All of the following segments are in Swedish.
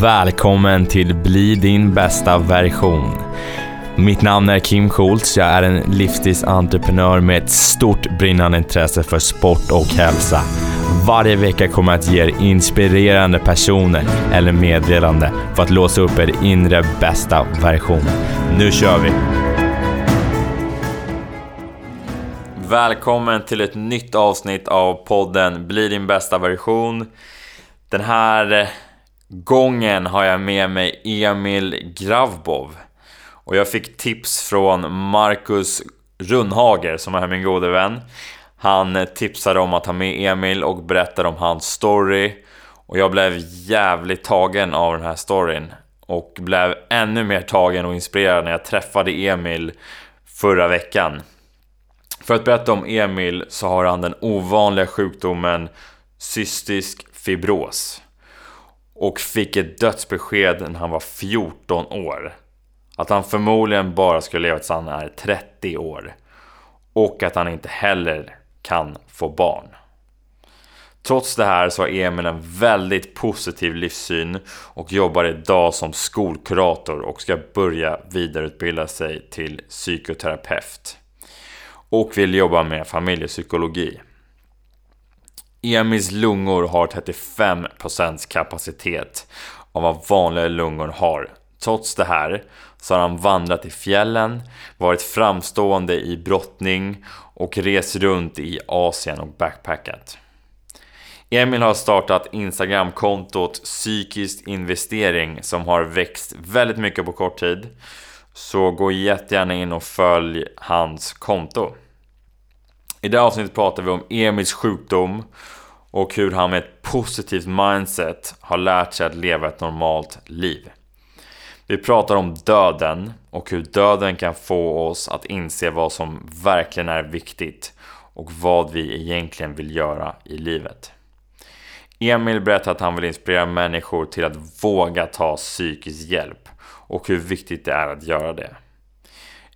Välkommen till Bli din bästa version. Mitt namn är Kim Schultz. Jag är en livsstilsentreprenör med ett stort brinnande intresse för sport och hälsa. Varje vecka kommer jag att ge er inspirerande personer eller meddelande för att låsa upp er inre bästa version. Nu kör vi! Välkommen till ett nytt avsnitt av podden Bli din bästa version. Den här eh, gången har jag med mig Emil Gravbov. Och jag fick tips från Marcus Runhager som är min gode vän. Han tipsade om att ha med Emil och berättade om hans story. Och jag blev jävligt tagen av den här storyn. Och blev ännu mer tagen och inspirerad när jag träffade Emil förra veckan. För att berätta om Emil så har han den ovanliga sjukdomen cystisk fibros. Och fick ett dödsbesked när han var 14 år. Att han förmodligen bara skulle leva tills han är 30 år. Och att han inte heller kan få barn. Trots det här så har Emil en väldigt positiv livssyn och jobbar idag som skolkurator och ska börja vidareutbilda sig till psykoterapeut. Och vill jobba med familjepsykologi. Emils lungor har 35% kapacitet av vad vanliga lungor har. Trots det här så har han vandrat i fjällen, varit framstående i brottning och rest runt i Asien och backpackat. Emil har startat Instagram-kontot Psykisk investering som har växt väldigt mycket på kort tid. Så gå jättegärna in och följ hans konto. I det här avsnittet pratar vi om Emils sjukdom och hur han med ett positivt mindset har lärt sig att leva ett normalt liv. Vi pratar om döden och hur döden kan få oss att inse vad som verkligen är viktigt och vad vi egentligen vill göra i livet. Emil berättar att han vill inspirera människor till att våga ta psykisk hjälp och hur viktigt det är att göra det.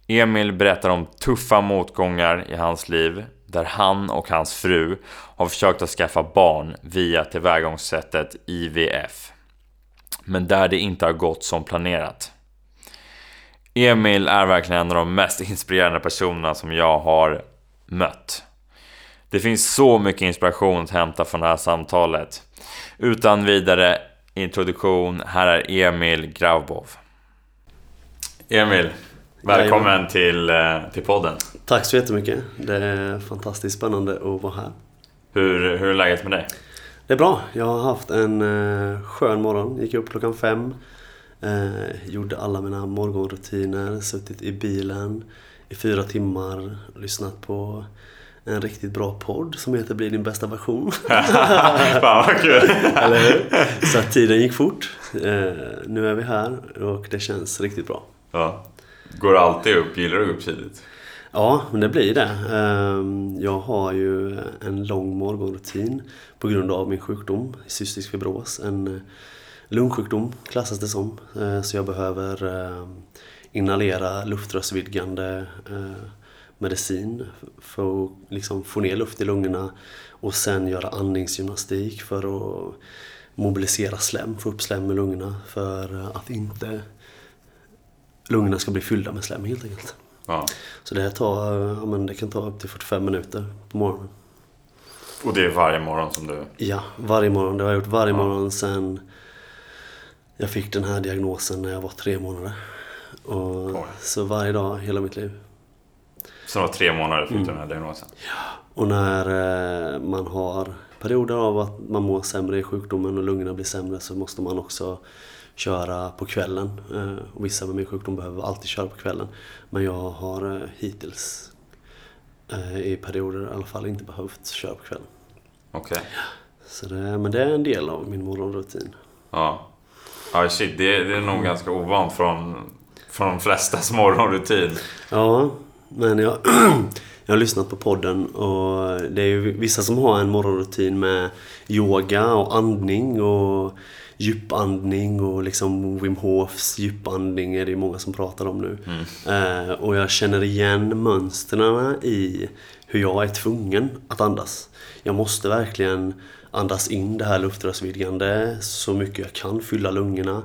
Emil berättar om tuffa motgångar i hans liv där han och hans fru har försökt att skaffa barn via tillvägagångssättet IVF. Men där det inte har gått som planerat. Emil är verkligen en av de mest inspirerande personerna som jag har mött. Det finns så mycket inspiration att hämta från det här samtalet. Utan vidare introduktion, här är Emil Gravbov. Emil, välkommen till, eh, till podden. Tack så jättemycket. Det är fantastiskt spännande att vara här. Hur, hur är läget med dig? Det är bra. Jag har haft en eh, skön morgon. Gick upp klockan fem. Eh, gjorde alla mina morgonrutiner. Suttit i bilen i fyra timmar. Lyssnat på en riktigt bra podd som heter Bli din bästa version. Fan vad kul! Eller hur? Så tiden gick fort. Eh, nu är vi här och det känns riktigt bra. Ja. Går du alltid upp? Gillar du upp tidigt? Ja, men det blir det. Ehm, jag har ju en lång morgonrutin på grund av min sjukdom, cystisk fibros. En eh, lungsjukdom klassas det som. Eh, så jag behöver eh, inhalera luftrörsvidgande medicin för att liksom få ner luft i lungorna och sen göra andningsgymnastik för att mobilisera slem, få upp slem i lungorna för att inte lungorna ska bli fyllda med slem helt enkelt. Ja. Så det, här tar, ja, men det kan ta upp till 45 minuter på morgonen. Och det är varje morgon som du... Ja, varje morgon. Det har jag gjort varje morgon sen jag fick den här diagnosen när jag var tre månader. Och, Oj. så varje dag hela mitt liv. Så det var tre månader fick du den här diagnosen? Och när eh, man har perioder av att man mår sämre i sjukdomen och lungorna blir sämre så måste man också köra på kvällen. Eh, och vissa med min sjukdom behöver alltid köra på kvällen. Men jag har eh, hittills eh, i perioder i alla fall inte behövt köra på kvällen. Okej. Så det, men det är en del av min morgonrutin. Ja. Ja shit, det, det är nog ganska ovant från, från de flestas morgonrutin. Ja, men jag, jag har lyssnat på podden och det är ju vissa som har en morgonrutin med yoga och andning och djupandning och liksom Wim Hofs djupandning är det många som pratar om nu. Eh, och jag känner igen mönstren i hur jag är tvungen att andas. Jag måste verkligen andas in det här luftrörsvidgande så mycket jag kan, fylla lungorna.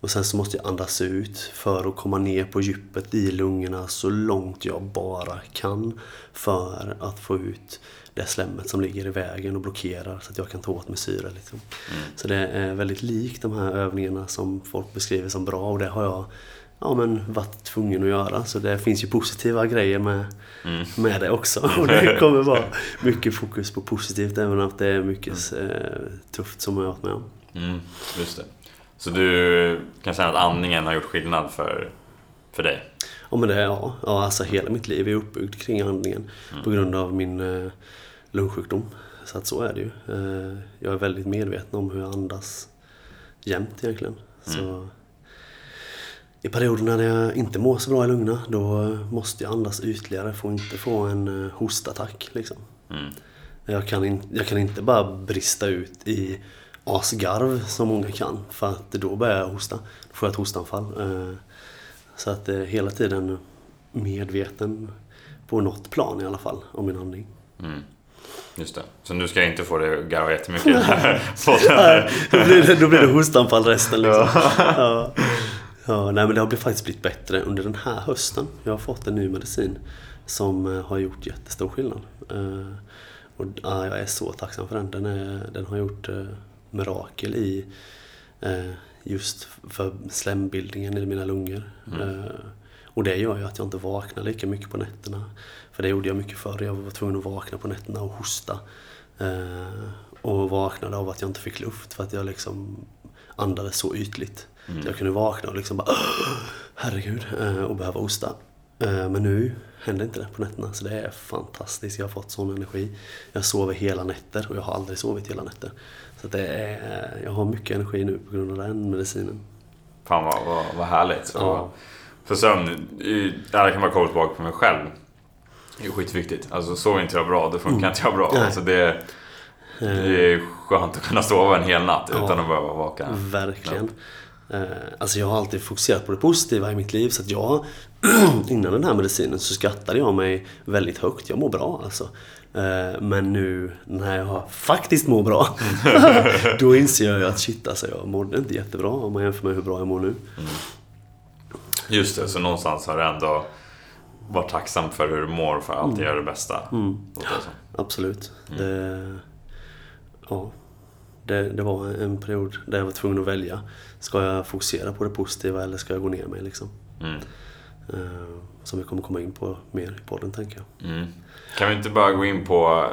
Och sen så måste jag andas ut för att komma ner på djupet i lungorna så långt jag bara kan. För att få ut det slemmet som ligger i vägen och blockerar så att jag kan ta åt mig syre. Liksom. Mm. Så det är väldigt likt de här övningarna som folk beskriver som bra och det har jag ja, men varit tvungen att göra. Så det finns ju positiva grejer med, mm. med det också. Och det kommer vara mycket fokus på positivt även om det är mycket mm. eh, tufft som jag har varit med om. Mm, just det. Så du kan säga att andningen har gjort skillnad för, för dig? Ja, men det, ja. ja, alltså hela mitt liv är uppbyggt kring andningen mm. på grund av min eh, lungsjukdom. Så att så är det ju. Eh, jag är väldigt medveten om hur jag andas jämt egentligen. Mm. Så i perioder när jag inte mår så bra i lungorna då måste jag andas ytligare för att inte få en eh, hostattack. Liksom. Mm. Jag, kan in, jag kan inte bara brista ut i asgarv som många kan för att då börjar jag hosta. Då får jag ett hostanfall. Eh, så att hela tiden medveten på något plan i alla fall om min andning. Mm. Just det. Så nu ska jag inte få dig att garva jättemycket Nej, då blir det, då blir det hostanfall resten liksom. ja. Ja, nej, men det har faktiskt blivit bättre under den här hösten. Jag har fått en ny medicin som eh, har gjort jättestor skillnad. Uh, och ja, jag är så tacksam för den. Den, är, den har gjort uh, mirakel i just för slembildningen i mina lungor. Mm. och det gör ju att jag inte vaknar lika mycket på nätterna. För det gjorde jag mycket förr. Jag var tvungen att vakna på nätterna och hosta. och vaknade av att jag inte fick luft för att jag liksom andades så ytligt. Mm. Så jag kunde vakna och liksom bara herregud eh, och behöva hosta. Eh, men nu händer inte det på nätterna så det är fantastiskt. Jag har fått sån energi. Jag sover hela nätter och jag har aldrig sovit hela nätter. Så det är, jag har mycket energi nu på grund av den medicinen. Fan vad, vad, vad härligt. Ja. För sömn, det kan bara kolla tillbaka på mig själv. Det är skitviktigt. Alltså sover inte jag bra, då funkar mm. inte jag bra. Alltså, det, det är skönt att kunna sova en hel natt ja, utan att behöva vaka. Verkligen. Eh, alltså jag har alltid fokuserat på det positiva i mitt liv så att jag innan den här medicinen så skattade jag mig väldigt högt. Jag mår bra alltså. Eh, men nu när jag faktiskt mår bra då inser jag att shit alltså jag mådde inte jättebra om man jämför med hur bra jag mår nu. Mm. Just det, så någonstans har du ändå varit tacksam för hur du mår för att alltid mm. göra det bästa. Mm. Absolut. Mm. Det, ja det, det, var en period där jag var tvungen att välja. Ska jag fokusera på det positiva eller ska jag gå ner mig liksom? Mm. Uh, som vi kommer komma in på mer i podden tänker jag. Mm. Kan vi inte bara gå in på,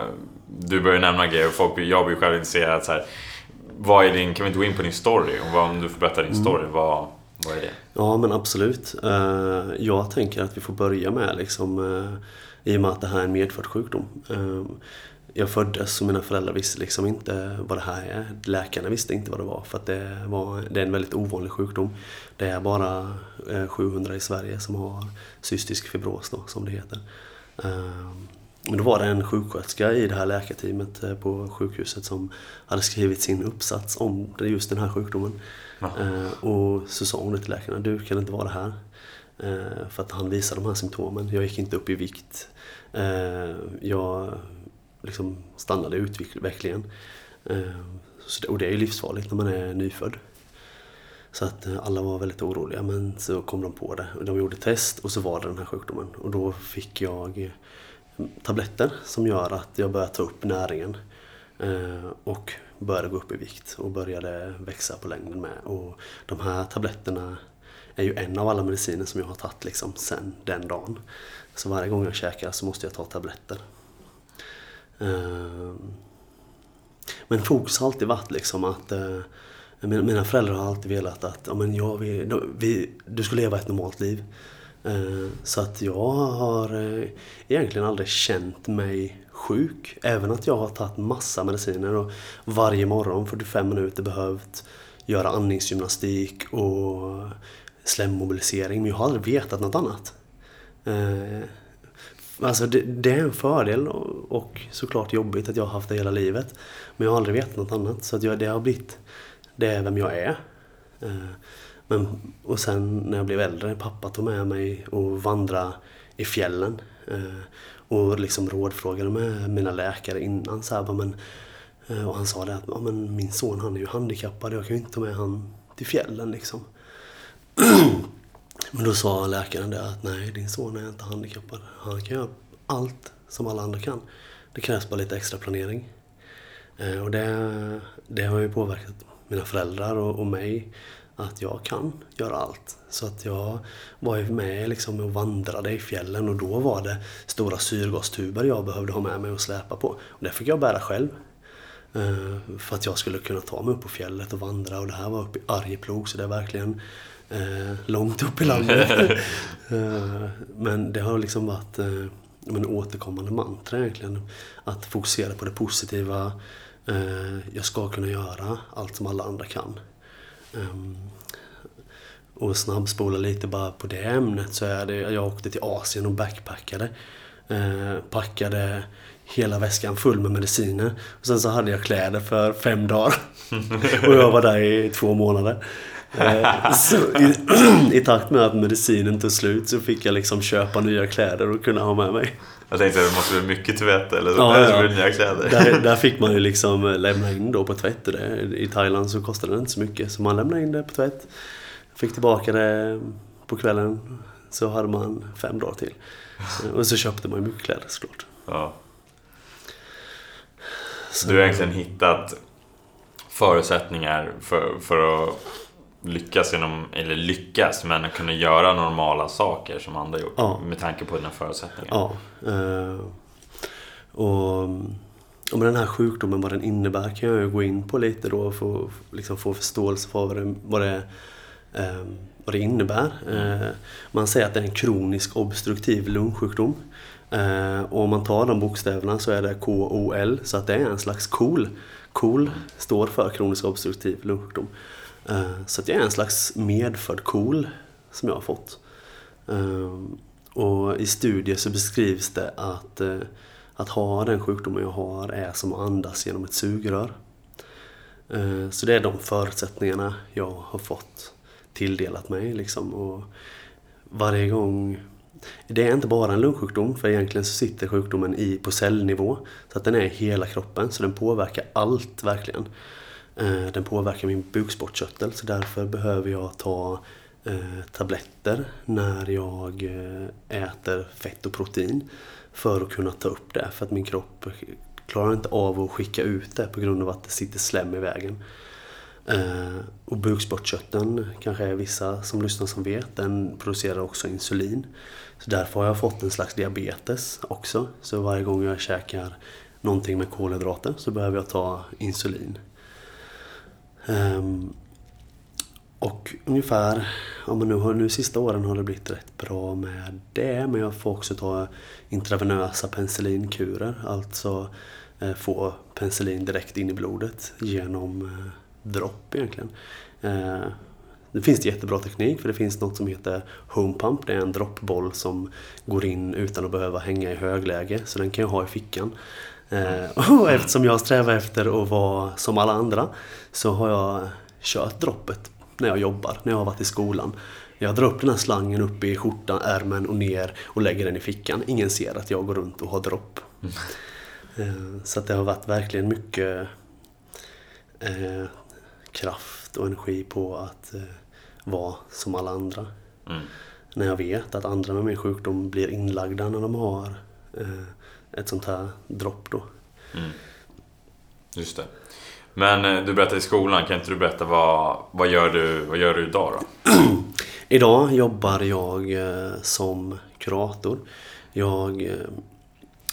du börjar nämna grejer och folk, jag blir själv intresserad. Så här, vad är din, kan vi inte gå in på din story? Om du får berätta din story, mm. vad, vad är det? Ja men absolut. Eh, jag tänker att vi får börja med liksom, eh, i och med att det här är en medfödd sjukdom eh, jag föddes och mina föräldrar visste liksom inte vad det här är. Läkarna visste inte vad det var för att det, var, det är en väldigt ovanlig sjukdom. Det är bara 700 i Sverige som har cystisk fibros då, som det heter. Men då var det en sjuksköterska i det här läkarteamet på sjukhuset som hade skrivit sin uppsats om just den här sjukdomen. Eh, och så sa hon till läkarna, du kan inte vara här. Eh, för att han visade de här symptomen. Jag gick inte upp i vikt. Eh, jag liksom stannade utvecklingen. Eh, och det är ju livsfarligt när man är nyfödd. Så att eh, alla var väldigt oroliga men så kom de på det. De gjorde test och så var det den här sjukdomen. Och då fick jag eh, tabletter som gör att jag börjar ta upp näringen. Och började gå upp i vikt och började växa på längden med. Och de här tabletterna är ju en av alla mediciner som jag har tagit liksom sen den dagen. Så varje gång jag käkar så måste jag ta tabletter. Ehm, men fokus har alltid varit liksom att eh, mina föräldrar har alltid velat att ja, men jag vi, vi, du ska leva ett normalt liv. Ehm, så att jag har eh, egentligen aldrig känt mig sjuk. Även att jag har tagit massa mediciner och varje morgon 45 minuter behövt göra andningsgymnastik och slemmobilisering. Men jag har aldrig vetat något annat. Eh, alltså det, det, är en fördel och, såklart jobbigt att jag har haft det hela livet. Men jag har aldrig vetat något annat. Så att jag, det har blivit, det är vem jag är. Eh, men, och sen när jag blev äldre, pappa tog med mig och vandra i fjällen. Eh, och liksom rådfrågade med mina läkare innan. Så här, men, eh, Och han sa det att ja, men min son han är ju handikappad, jag kan ju inte ta med han till fjällen liksom. Men då sa läkaren det att nej, din son är inte handikappad. Han kan göra allt som alla andra kan. Det krävs bara lite extra planering. Eh, och det, det har ju påverkat mina föräldrar och, och mig att jag kan göra allt. Så att jag var ju med liksom och vandrade i fjällen och då var det stora syrgastuber jag behövde ha med mig och släpa på. Och det fick jag bära själv. Eh, För att jag skulle kunna ta mig upp på fjället och vandra och det här var uppe i Arjeplog så det är verkligen eh, långt upp i landet. Eh, Men det har liksom varit eh, en återkommande mantra egentligen. Att fokusera på det positiva. Jag ska kunna göra allt som alla andra kan. Ehm, Och snabbspola lite bara på det ämnet så är det, jag åkte till Asien och backpackade. Eh, packade hela väskan full med mediciner. Och sen så hade jag kläder för fem dagar. och jag var där i två månader. Eh, så i, I takt med att medicinen tog slut så fick jag liksom köpa nya kläder och kunna ha med mig. Jag tänkte att det måste bli mycket tvätt eller så, Ja, ja. nya kläder. Där, där fick man ju liksom lämna in då på tvätt. I Thailand så kostade det inte så mycket. Så man lämnade in det på tvätt. Fick tillbaka det på kvällen. Så hade man fem dagar till. Och så köpte man ju mycket kläder såklart. Ja. Så, Du har egentligen hittat förutsättningar för, för att lyckas genom, eller lyckas, men att kunna göra normala saker som andra gjort. Ja. Med tanke på dina förutsättningar. Ja. eh, och, och med den här sjukdomen, vad den innebär, kan jag ju gå in på lite då och få, liksom få förståelse för vad det, vad det, eh, vad det innebär. Eh, man säger att det är en kronisk obstruktiv lungsjukdom. Eh, och om man tar de bokstäverna så är det KOL, så att det är en slags KOL. KOL står för kronisk obstruktiv lungsjukdom. Eh, så att jag är en slags medfödd KOL som jag har fått. Eh, och i studier så beskrivs det att, eh, att ha den sjukdomen jag har är som att andas genom ett sugrör. Så det är de förutsättningarna jag har fått tilldelat mig. Liksom. Och varje gång... Det är inte bara en lungsjukdom, för egentligen så sitter sjukdomen i, på cellnivå. Så att den är i hela kroppen, så den påverkar allt verkligen. Eh, den påverkar min bukspottkörtel, så därför behöver jag ta eh, tabletter när jag eh, äter fett och protein. För att kunna ta upp det, för att min kropp klarar inte av att skicka ut det på grund av att det sitter slem i vägen. Och bukspottkörteln kanske är vissa som lyssnar som vet, den producerar också insulin. Så därför har jag fått en slags diabetes också. Så varje gång jag käkar någonting med kolhydrater så behöver jag ta insulin. Um, och ungefär, ja men nu, nu sista åren har det blivit rätt bra med det. Men jag får också ta intravenösa penicillinkurer. Alltså eh, få penicillin direkt in i blodet genom eh, dropp egentligen. Eh, det finns det jättebra teknik för det finns något som heter Home Pump. Det är en droppboll som går in utan att behöva hänga i högläge. Så den kan jag ha i fickan. Eh, och eftersom jag strävar efter att vara som alla andra så har jag kört droppet när jag jobbar, när jag har varit i skolan. Jag drar upp den här slangen upp i skjortan, ärmen och ner och lägger den i fickan. Ingen ser att jag går runt och har dropp. Eh, Så det har varit verkligen mycket eh, kraft och energi på att eh, vara som alla andra. Mm. När jag vet att andra med min sjukdom blir inlagda när de har eh, ett sånt här dropp då. Mm. Just det. Men eh, du berättade i skolan, kan inte du berätta vad, vad, gör, du, vad gör du idag då? Idag jobbar jag eh, som kurator. Jag, eh,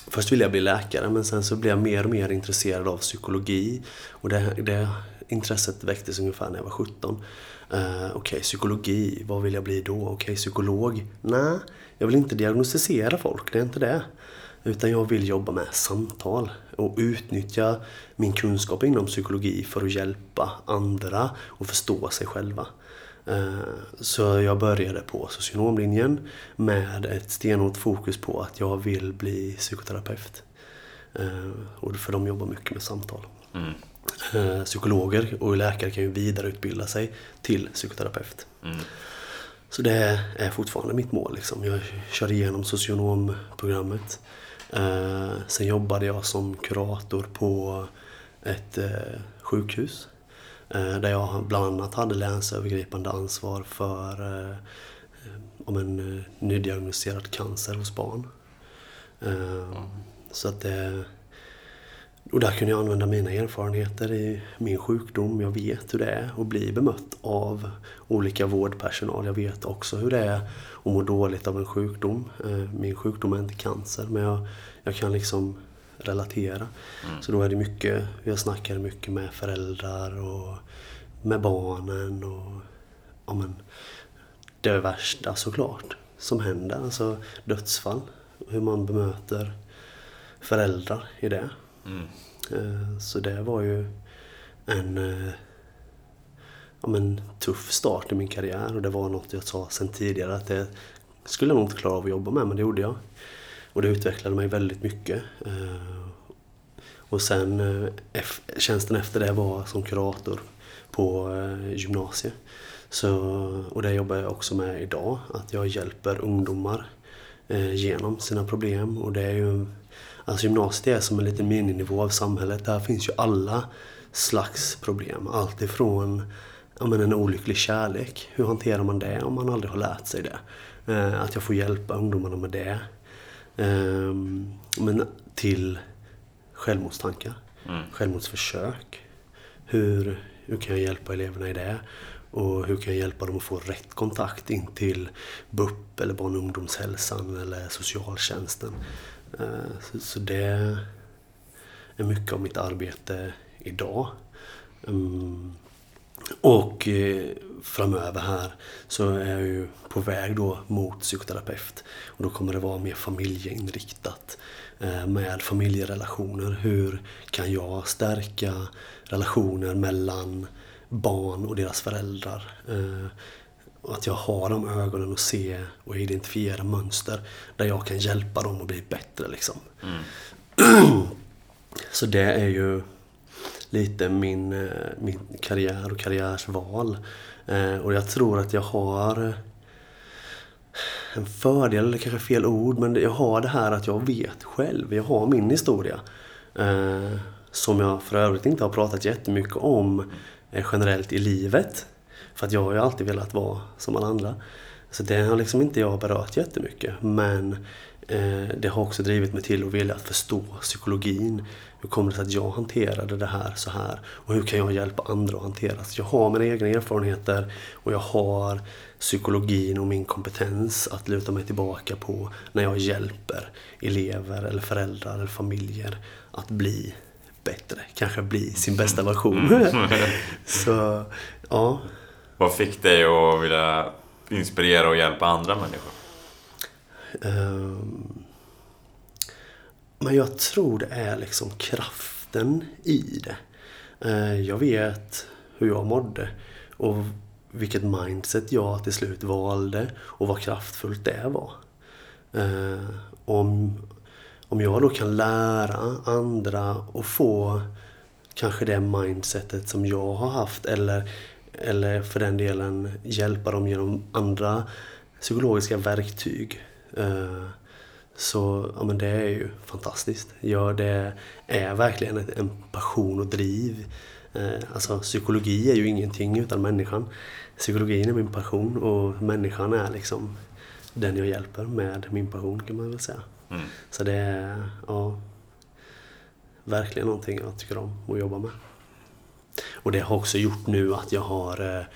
först ville jag bli läkare men sen så blev jag mer och mer intresserad av psykologi. Och det, det intresset väcktes ungefär när jag var 17. Eh, Okej, psykologi, vad vill jag bli då? Okej, psykolog? Nej, jag vill inte diagnostisera folk, det är inte det. Utan jag vill jobba med samtal och utnyttja min kunskap inom psykologi för att hjälpa andra och förstå sig själva. Eh, Så jag började på socionomlinjen med ett stenhårt fokus på att jag vill bli psykoterapeut. Eh, Och för de jobbar mycket med samtal. Mm. Eh, Psykologer och läkare kan ju vidareutbilda sig till psykoterapeut. Mm. Så det är fortfarande mitt mål. Liksom. Jag kör igenom socionomprogrammet. Eh, sen jobbade jag som kurator på ett eh, sjukhus. Eh, där jag bland annat hade länsövergripande ansvar för eh, om en nydiagnostiserad cancer hos barn. Mm. Så att det... Och där kunde jag använda mina erfarenheter i min sjukdom. Jag vet hur det är att bli bemött av olika vårdpersonal. Jag vet också hur det är att må dåligt av en sjukdom. Min sjukdom är inte cancer men jag, jag kan liksom relatera. Mm. Så då är det mycket, jag snackar mycket med föräldrar och med barnen och ja, men, det värsta såklart som händer. Alltså dödsfall. Hur man bemöter föräldrar i det. Mm. Eh, så det var ju en eh, ja, men, tuff start i min karriär och det var något jag sa sen tidigare att det skulle jag nog inte klara av att jobba med men det gjorde jag. Och det utvecklade mig väldigt mycket. Eh, och sen eh, tjänsten efter det var som kurator på eh, gymnasiet. Så, och det jobbar jag också med idag, att jag hjälper ungdomar genom sina problem. Och det är ju, alltså gymnasiet är som en liten mininivå av samhället. Där finns ju alla slags problem. Allt ifrån ja, men en olycklig kärlek. Hur hanterar man det om man aldrig har lärt sig det? Eh, att jag får hjälpa ungdomarna med det. Eh, men till självmordstankar, mm. självmordsförsök. Hur, hur kan jag hjälpa eleverna i det? Och hur kan jag hjälpa dem att få rätt kontakt in till BUP eller barn och ungdomshälsan eller socialtjänsten. Eh, så det är mycket av mitt arbete idag. Mm. Och eh, framöver här så är jag ju på väg då mot psykoterapeut. Och då kommer det vara mer familjeinriktat eh, med familjerelationer. Hur kan jag stärka relationer mellan barn och deras föräldrar. Eh, att jag har de ögonen och se och identifiera mönster där jag kan hjälpa dem att bli bättre. Liksom. Mm. Så det är ju lite min, eh, min karriär och karriärsval. Eh, och jag tror att jag har eh, en fördel, eller kanske fel ord, men jag har det här att jag vet själv. Jag har min historia. Som jag för övrigt inte har pratat jättemycket om Eh, generellt i livet. För att jag har ju alltid velat vara som alla andra. Så det har liksom inte jag berört jättemycket. Men eh, det har också drivit mig till att vilja förstå psykologin. Hur kommer det sig att jag hanterade det här så här? Och hur kan jag hjälpa andra att hantera? Så jag har mina egna erfarenheter och jag har psykologin och min kompetens att luta mig tillbaka på när jag hjälper elever eller föräldrar eller familjer att bli bättre, kanske bli sin bästa version. Mm. så, ja. Vad fick dig att vilja inspirera och hjälpa andra människor? Um, men jag tror det är liksom kraften i det. Eh, jag vet hur jag mådde och vilket mindset jag till slut valde och vad kraftfullt det var. Eh, om, om jag då kan lära andra och få kanske det mindsetet som jag har haft eller, eller för den delen hjälpa dem genom andra psykologiska verktyg. Eh, Eh, så ja, men det är ju fantastiskt. Ja, det är verkligen en passion och driv. Eh, alltså psykologi är ju ingenting utan människan. Psykologin är min passion och människan är liksom den jag hjälper med min passion kan man väl säga. Mm. Så det är ja, verkligen någonting jag tycker om att jobba med. Och det har också gjort nu att jag har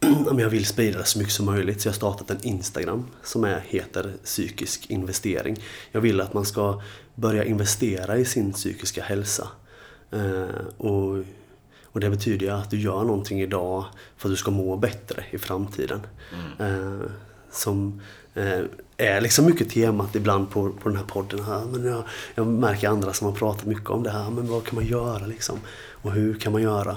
jag vill sprida det så mycket som möjligt så jag har startat en Instagram som är, heter psykisk investering. Jag vill att man ska börja investera i sin psykiska hälsa. Eh, och, och det betyder att du gör någonting idag för att du ska må bättre i framtiden. Mm. Eh, som eh, är liksom mycket temat ibland på, på den här podden. Här. Men jag, jag märker andra som har pratat mycket om det här. Men vad kan man göra liksom? Och hur kan man göra?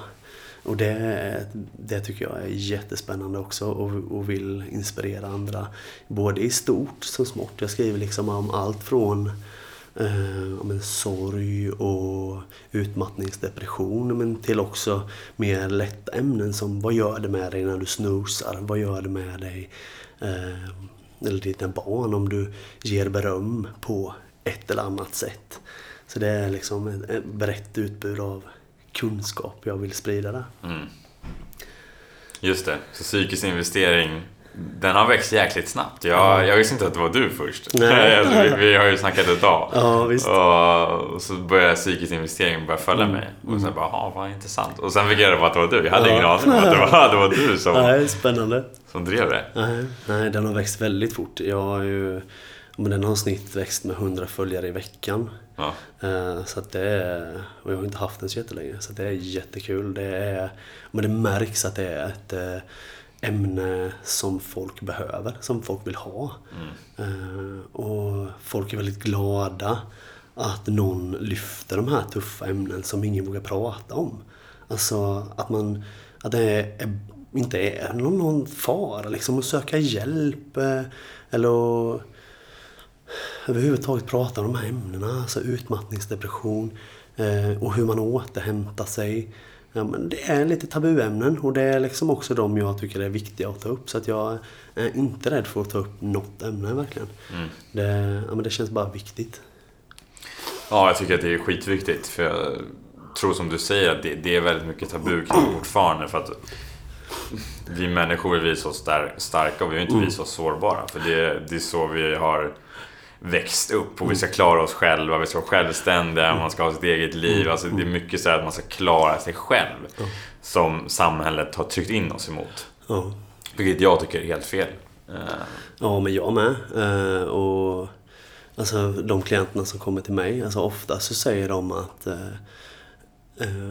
Och det, det tycker jag är jättespännande också och, och vill inspirera andra. Både i stort som smått. Jag skriver liksom om allt från eh, om en sorg och utmattningsdepression men till också mer lätta ämnen som vad gör det med dig när du snusar? Vad gör det med dig eh, eller dina barn om du ger beröm på ett eller annat sätt. Så det är liksom ett brett utbud av kunskap jag vill sprida där. Mm. Just det, så psykisk investering den har växt jäkligt snabbt. Jag, jag visste inte att det var du först. Nej. vi, vi har ju snackat ett tag. Ja, visst. Och, och så började psykisk investering börja följa Mm. mig. Och sen bara, ja vad intressant. Och sen fick jag reda på att det var du. Jag hade Ja. ingen aning om att det var, det var du som, Nej, spännande. som drev det. Nej, nej, den har växt väldigt fort. Jag har ju, men den har snitt växt med 100 följare i veckan. Ja. Eh, Så att det är, och jag har inte haft den så jättelänge. Så det är jättekul. Det är, men det märks att det är ett eh, ämne som folk behöver, som folk vill ha. Eh, Och folk är väldigt glada att någon lyfter de här tuffa ämnen som ingen vågar prata om. Alltså att man, att det är, inte är någon, någon fara liksom att söka hjälp eller att överhuvudtaget prata om de här ämnena. Alltså utmattningsdepression eh, och hur man återhämtar sig. Ja, men det är lite tabuämnen och det är liksom också de jag tycker är viktiga att ta upp. Så att jag är inte rädd för att ta upp något ämne verkligen. Det, ja, men det känns bara viktigt. Ja, jag tycker att det är skitviktigt. För jag tror som du säger att det, det är väldigt mycket tabu kring fortfarande. För att vi människor är vi så star- starka och vi är inte vi så sårbara. För det, det är så vi har växt upp och vi ska klara oss själva, vi ska vara självständiga, man ska ha sitt eget liv. Alltså det är mycket så här att man ska klara sig själv. Som samhället har tryckt in oss emot. Ja. Vilket jag tycker är helt fel. Eh, Ja, men jag med. Eh, och alltså, de klienterna som kommer till mig, alltså ofta så säger de att eh,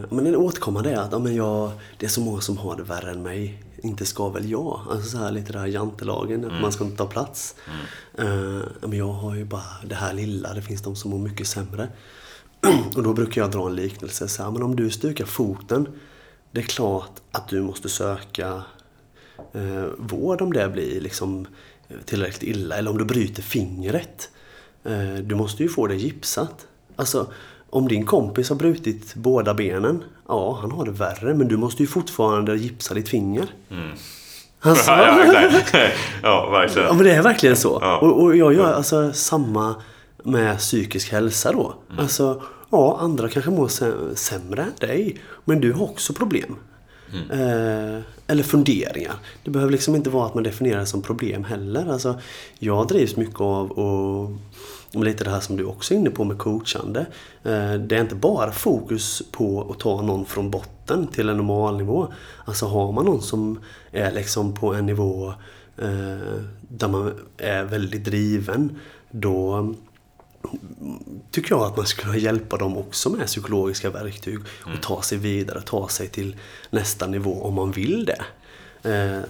men en återkommande är att ja, men jag, det är så många som har det värre än mig. Inte ska väl jag? Alltså så här lite det här jantelagen, att man ska inte ta plats. Mm. Uh, men jag har ju bara det här lilla, det finns de som mår mycket sämre. och då brukar jag dra en liknelse. Så här, men om du stukar foten, det är klart att du måste söka uh, vård om det blir liksom eh, tillräckligt illa. Eller om du bryter fingret. Uh, du måste ju få det gipsat. Alltså, om din kompis har brutit båda benen, ja, han har det värre, men du måste ju fortfarande gipsa ditt finger. Alltså, ja, verkligen. Ja men det är verkligen så. Ja. Och, och jag gör alltså samma med psykisk hälsa då. Mm. Alltså, ja andra kanske mår sä- sämre än dig. Men du har också problem. Mm. Eh, eller funderingar. Det behöver liksom inte vara att man definierar det som problem heller. Alltså, jag drivs mycket av och om lite det här som du också är inne på med coachande. Eh, det är inte bara fokus på att ta någon från botten till en normal nivå. Alltså har man någon som är liksom på en nivå eh, där man är väldigt driven. Då tycker jag att man skulle kunna hjälpa dem också med psykologiska verktyg och ta sig vidare, ta sig till nästa nivå om man vill det. Eh,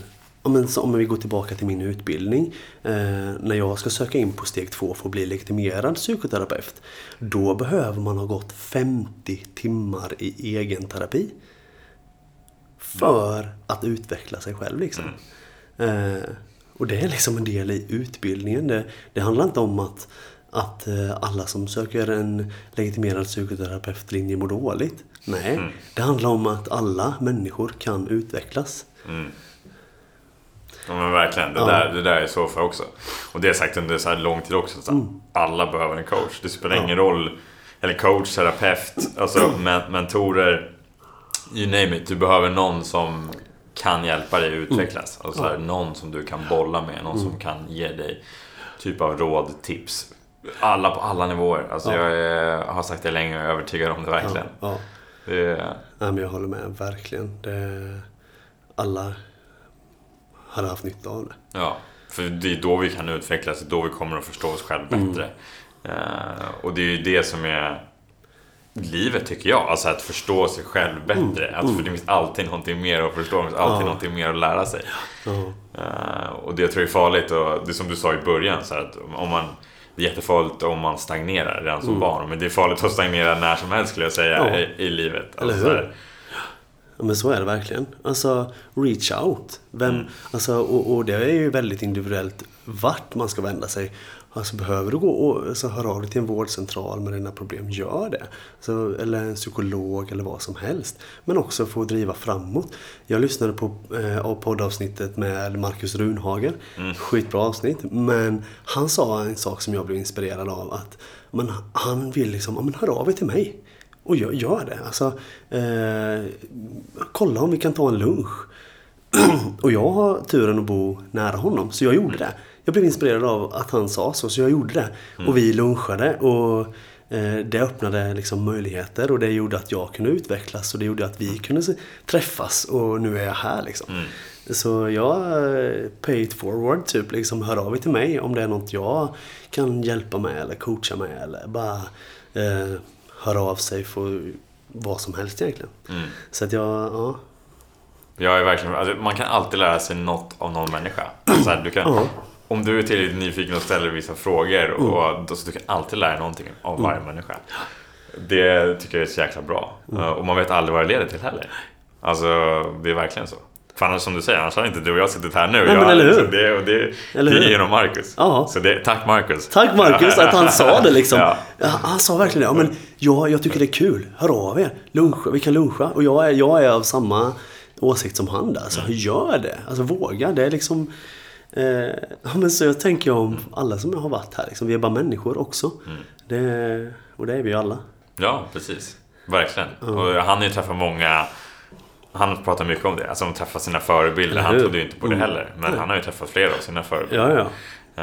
men om vi går tillbaka till min utbildning. Eh, när jag ska söka in på steg två för att bli legitimerad psykoterapeut. Då behöver man ha gått 50 timmar i egen terapi. För att utveckla sig själv liksom. Eh, och det är liksom en del i utbildningen. Det, det handlar inte om att, att eh, alla som söker en legitimerad psykoterapeutlinje mår dåligt. Nej, det handlar om att alla människor kan utvecklas. Ja men verkligen, det, Ja. där, det där är så för också. Och det har jag sagt under så här lång tid också. Så att Mm. Alla behöver en coach. Det spelar ingen roll. Eller coach, terapeut, alltså men, mentorer. You name it. Du behöver någon som kan hjälpa dig utvecklas. Alltså så här, någon som du kan bolla med. Någon som kan ge dig typ av råd, tips. Alla på alla nivåer. Alltså jag är, har sagt det länge och är övertygad om det verkligen. Ja. Det är, Nej, men jag håller med, verkligen. Det, alla hade haft nytta av det. Ja, för det är då vi kan utvecklas, det är då vi kommer att förstå oss själva bättre. Eh, och det är ju det som är livet tycker jag, alltså att förstå sig själv bättre. Att, för det finns alltid någonting mer att förstå, det finns alltid Ja. någonting mer att lära sig. Ja. Eh, och det tror jag är farligt, och det som du sa i början, så att om man det är jättefarligt om man stagnerar redan som barn, men det är farligt att stagnera när som helst skulle jag säga Ja. i, i livet. Alltså? Ja, men så är det verkligen. Alltså, reach out. Vem, Mm. alltså, och, och det är ju väldigt individuellt vart man ska vända sig. Alltså behöver du gå och så hör av dig till en vårdcentral med dina problem, gör det. Så, eller en psykolog eller vad som helst. Men också få driva framåt. Jag lyssnade på eh, av poddavsnittet med Markus Runhager. Skitbra avsnitt. Men han sa en sak som jag blev inspirerad av. att men Han vill liksom, ja, men hör av er till mig. Och jag gör det. Alltså, eh, kolla om vi kan ta en lunch. och jag har turen att bo nära honom, så jag gjorde det. Jag blev inspirerad av att han sa så, så jag gjorde det. Och vi lunchade. Och eh, det öppnade liksom möjligheter och det gjorde att jag kunde utvecklas och det gjorde att vi kunde se- träffas och nu är jag här liksom. Så jag eh, pay it forward typ, liksom hör av er till mig om det är något jag kan hjälpa med eller coacha med eller bara eh, höra av sig för vad som helst egentligen. Så att jag, ja. Jag är verkligen, alltså, man kan alltid lära sig något av någon människa. Så här, du kan, Ja. Om du är tillräckligt nyfiken och ställer vissa frågor, och, då, så du kan alltid lära dig någonting av varje människa. Det tycker jag är så jäkla bra. Uh, Och man vet aldrig vad det leder till heller. Alltså, det är verkligen så. För annars som du säger, annars hade inte du och jag suttit här nu. Nej, jag, men eller hur? Så det, det, Eller det är hur? genom Marcus. Ja. Så det, tack Marcus. Tack Marcus att han sa det liksom. Ja. Ja, Han sa verkligen det. Ja, men jag, jag tycker det är kul. Hör av er. Luncha, vi kan luncha. Och jag är, jag är av samma åsikt som han där. Så gör det. Alltså våga. Det är liksom... Eh, ja, men så jag tänker om alla som har varit här. Liksom, vi är bara människor också. Det, och det är vi ju alla. Ja, precis. Verkligen. Och han har ju träffat många han pratar mycket om det, alltså om att träffa sina förebilder. Han trodde ju inte på det Mm. heller. Men han har ju träffat flera av sina förebilder. Ja, ja.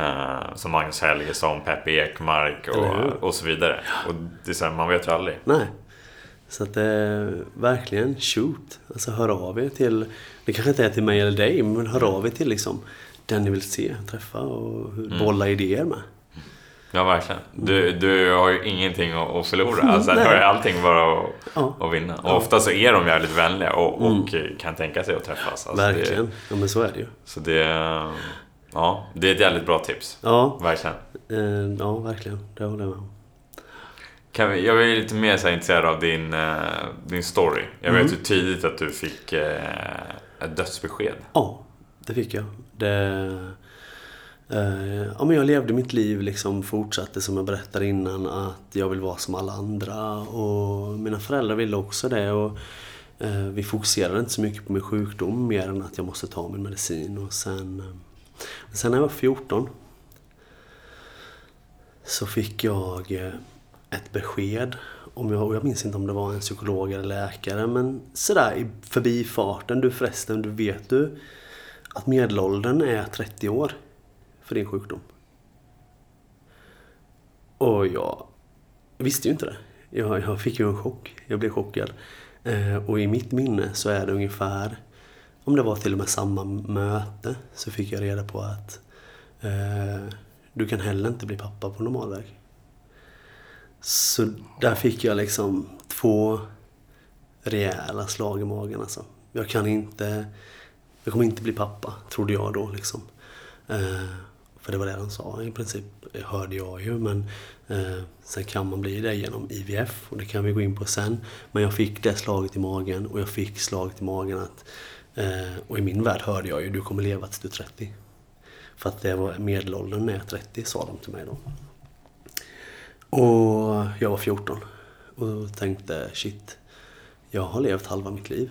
Eh, som Magnus Helgesson, Peppe Ekmark och, och så vidare. Och det är så här, man vet ju aldrig. Nej. Så att det verkligen shoot. Alltså hör av er till, det kanske inte är till mig eller dig, men hör av er till liksom den ni vill se, träffa och hur- bolla idéer med. Ja, verkligen. Du, du har ju ingenting att förlora. Alltså, Nej. du har ju allting bara att, Ja. att vinna. Och ofta så är de jävligt vänliga och, och kan tänka sig att träffas. Alltså, Verkligen. Det, Ja men så är det ju. så det, ja, det är ett jävligt bra tips. Ja, Verkligen. eh, ja verkligen. Det håller jag med om. Kan vi, jag är lite mer så intresserad av din, eh, din story. Jag vet ju tidigt att du fick eh, ett dödsbesked. Ja, det fick jag. Det, Eh, ja, men jag levde mitt liv liksom fortsatte som jag berättade innan att jag vill vara som alla andra och mina föräldrar ville också det. Och, eh, vi fokuserade inte så mycket på min sjukdom mer än att jag måste ta min medicin. Och sen, eh, sen när jag var 14 så fick jag ett besked. Om jag, och jag minns inte om det var en psykolog eller läkare men sådär i förbifarten. Du förresten, du vet du att medelåldern är 30 år för din sjukdom? Och jag visste ju inte det. Jag, jag fick ju en chock. Jag blev chockad. Eh, och i mitt minne så är det ungefär, om det var till och med samma möte, så fick jag reda på att eh, du kan heller inte bli pappa på normal väg. Så där fick jag liksom två rejäla slag i magen alltså. Jag kan inte, jag kommer inte bli pappa, trodde jag då liksom. Eh, för det var det han sa i princip, hörde jag ju. Men eh, sen kan man bli det genom IVF och det kan vi gå in på sen. Men jag fick det slaget i magen och jag fick slaget i magen att, eh, och i min värld hörde jag ju, du kommer leva tills du är 30. För att det var medelåldern är 30 sa de till mig då. Och jag var 14 och tänkte shit, jag har levt halva mitt liv.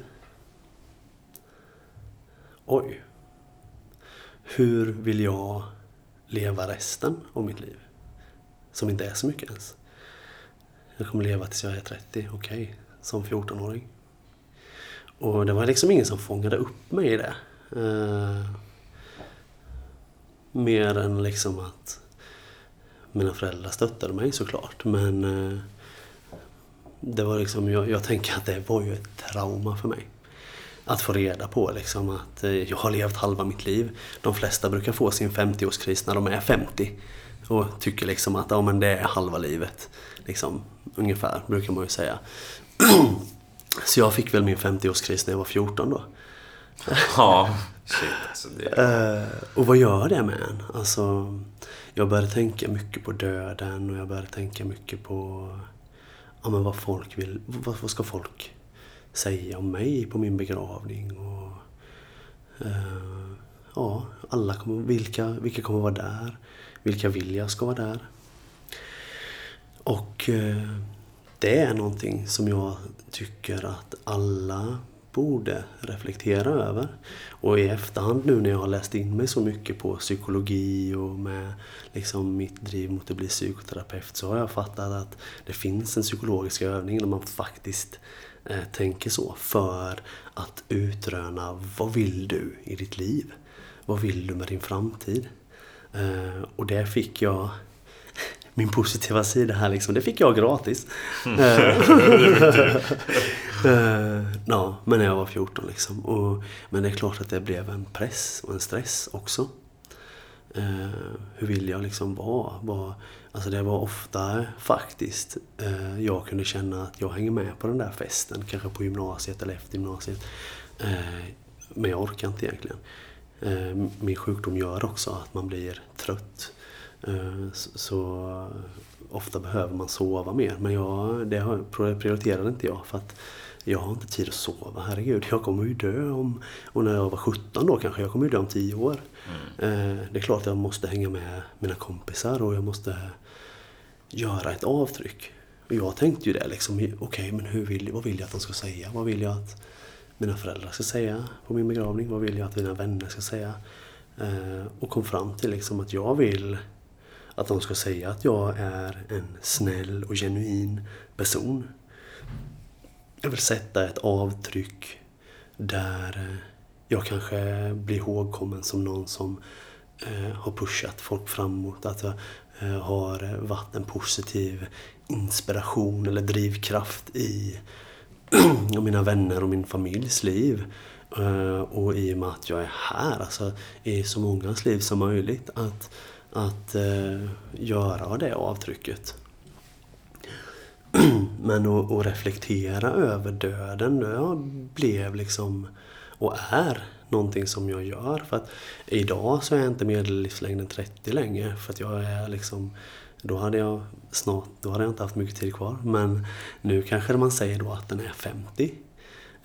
Oj. Hur vill jag leva resten av mitt liv? Som inte är så mycket ens. Jag kommer leva tills jag är 30, okej. som 14-åring. Och det var liksom ingen som fångade upp mig i det. Eh, mer än liksom att mina föräldrar stöttade mig såklart. Men eh, det var liksom, jag, jag tänker att det var ju ett trauma för mig. Att få reda på liksom att eh, jag har levt halva mitt liv. De flesta brukar få sin 50-årskris när de är 50. Och tycker liksom att ja, men det är halva livet. Liksom, ungefär, brukar man ju säga. Så jag fick väl min 50-årskris när jag var 14 då. Ja, shit alltså. Det, Eh, och vad gör det med en? Alltså, jag började tänka mycket på döden och jag började tänka mycket på ja, men vad folk vill. Vad, vad ska folk säga om mig på min begravning? Och, eh, ja, alla kommer, vilka, vilka kommer vara där? Vilka vill jag ska vara där? Och eh, det är någonting som jag tycker att alla borde reflektera över. Och i efterhand nu när jag har läst in mig så mycket på psykologi och med liksom mitt driv mot att bli psykoterapeut så har jag fattat att det finns en psykologisk övning där man faktiskt tänker så för att utröna vad vill du i ditt liv? Vad vill du med din framtid? Eh, och det fick jag min positiva sida här liksom, det fick jag gratis. uh, ja, men när jag var 14 liksom. Och, men det är klart att det blev en press och en stress också. Hur vill jag liksom vara? Alltså det var ofta faktiskt uh, jag kunde känna att jag hänger med på den där festen, kanske på gymnasiet eller efter gymnasiet. men jag orkar inte egentligen. min sjukdom gör också att man blir trött Eh, så ofta behöver man sova mer. Men jag, det prioriterade inte jag för att jag har inte tid att sova. Herregud, jag kommer ju dö om... Och när jag var 17 då kanske, jag kommer ju dö om 10 år. Mm. Det är klart att jag måste hänga med mina kompisar och jag måste göra ett avtryck. Och jag tänkte ju det liksom, okej okay, men hur vill, vad vill jag att de ska säga? Vad vill jag att mina föräldrar ska säga på min begravning? Vad vill jag att mina vänner ska säga? Eh, och kom fram till liksom att jag vill att de ska säga att jag är en snäll och genuin person. Jag vill sätta ett avtryck där eh, jag kanske blir ihågkommen som någon som eh, har pushat folk framåt. Att jag Eh, har varit en positiv inspiration eller drivkraft i mina vänner och min familjs liv. Eh, och i och med att jag är här, alltså i så mångas liv som möjligt. att att eh, göra det avtrycket. Men att, att, reflektera över döden, det blev liksom och är någonting som jag gör. För att idag så är jag inte medellivslängden 30 längre. För att jag är liksom då hade jag snart, då hade jag inte haft mycket tid kvar. Men nu kanske man säger då att den är 50.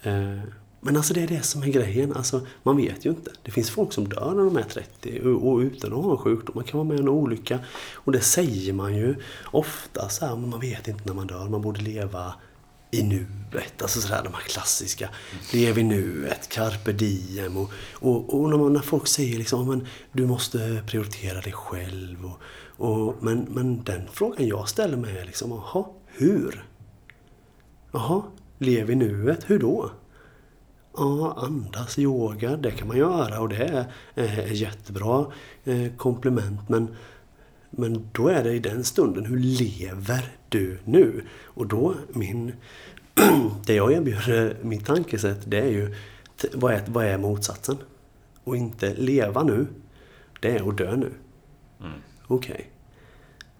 Eh, men alltså det är det som är grejen. Alltså, man vet ju inte. Det finns folk som dör när de är 30 och, utan att ha en sjukdom. Man kan vara med i en olycka. Och det säger man ju ofta så här, men man vet inte när man dör. Man borde leva i nuet. Alltså sådär de här klassiska. Lev i nuet, carpe diem. Och, och, och när, man, när folk säger liksom, men du måste prioritera dig själv. Och, och, men, men den frågan jag ställer mig är liksom, jaha, hur? Jaha, lev i nuet, hur då? Ja, andas, yoga, det kan man göra och det är ett jättebra eh, komplement. Men, men då är det i den stunden, hur lever du nu? Och då, min, det jag erbjuder, mitt tankesätt, det är ju vad är, vad är motsatsen? Och inte leva nu, det är att dö nu. Mm. Okej. Okay.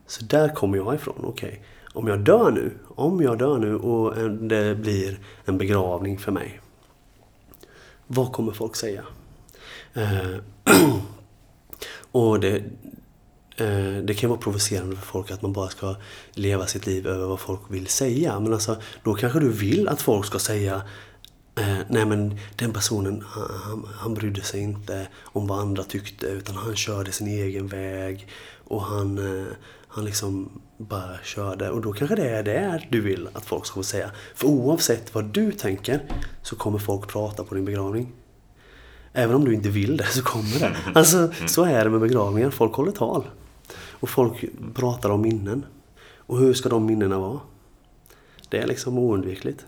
Så där kommer jag ifrån. Okej. Okay. Om jag dör nu, om jag dör nu och det blir en begravning för mig. Vad kommer folk säga? Eh, och det, det kan vara provocerande för folk att man bara ska leva sitt liv över vad folk vill säga. Men alltså, då kanske du vill att folk ska säga Eh, nej men den personen, han, han brydde sig inte om vad andra tyckte utan han körde sin egen väg. Och han, eh, han liksom bara körde. Och då kanske det är det du vill att folk ska få säga. För oavsett vad du tänker så kommer folk prata på din begravning. Även om du inte vill det så kommer det. Alltså så är det med begravningar. Folk håller tal. Och folk pratar om minnen. Och hur ska de minnena vara? Det är liksom oundvikligt.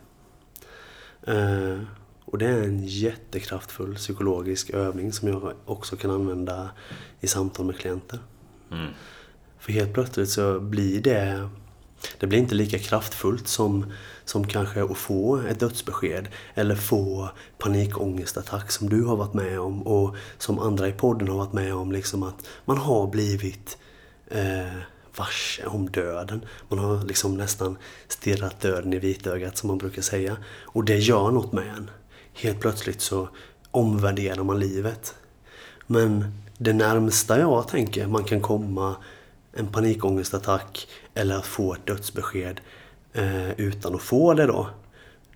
Uh, och det är en jättekraftfull psykologisk övning som jag också kan använda i samtal med klienter. Mm. För helt plötsligt så blir det det blir inte lika kraftfullt som, som kanske att få ett dödsbesked eller få panikångestattack som du har varit med om och som andra i podden har varit med om. Liksom att man har blivit eh, varse om döden. Man har liksom nästan stirrat döden i vitögat som man brukar säga. Och det gör något med en. Helt plötsligt så omvärderar man livet. Men det närmsta jag tänker man kan komma en panikångestattack eller att få ett dödsbesked eh, utan att få det då.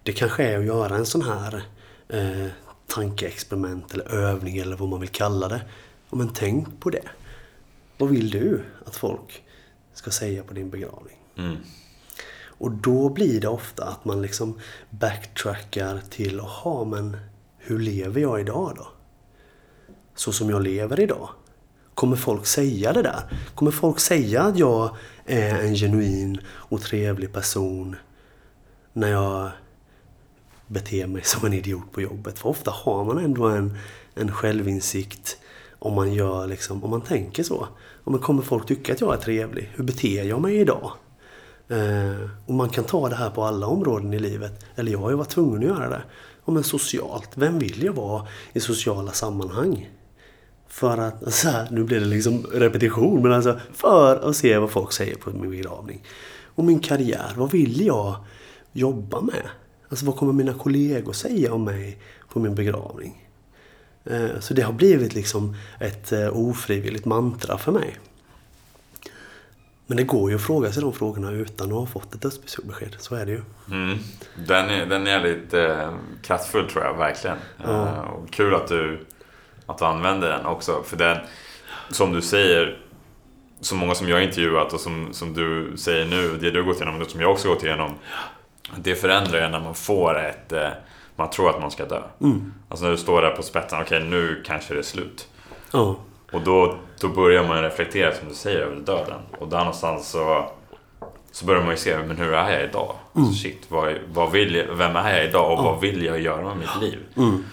Det kanske är att göra en sån här eh, tankeexperiment eller övning eller vad man vill kalla det. Men tänk på det. Vad vill du att folk ska säga på din begravning? Mm. Och då blir det ofta att man liksom backtrackar till, jaha men hur lever jag idag då? Så som jag lever idag. Kommer folk säga det där? Kommer folk säga att jag är en genuin och trevlig person när jag beter mig som en idiot på jobbet? För ofta har man ändå en, en självinsikt om man gör liksom, om man tänker så. men kommer folk tycka att jag är trevlig? Hur beter jag mig idag? Eh, och man kan ta det här på alla områden i livet. Eller jag har ju varit tvungen att göra det. Ja, men socialt, vem vill jag vara i sociala sammanhang? För att, så här, nu blir det liksom repetition, men alltså för att se vad folk säger på min begravning. Och min karriär, vad vill jag jobba med? Alltså vad kommer mina kollegor säga om mig på min begravning? Eh, så det har blivit liksom ett eh, ofrivilligt mantra för mig. Men det går ju att fråga sig de frågorna utan att ha fått ett dödsbesked. Så är det ju. Mm. Den, är, den är lite eh, kraftfull tror jag, verkligen. Ja. Och kul att du, att du använder den också. För den, som du säger, så många som jag har intervjuat och som, som du säger nu, det du har gått igenom och som jag också gått igenom. Det förändrar ju när man får ett man tror att man ska dö. Mm. Alltså när du står där på spetsen, okej okay, nu kanske det är slut. Ja. Och då, då börjar man reflektera, som du säger, över döden. Och där någonstans så, så börjar man ju se, men hur är jag idag? Mm. Alltså, shit, vad, vad vill vem är jag idag och ja. vad vill jag göra med mitt liv? Mm.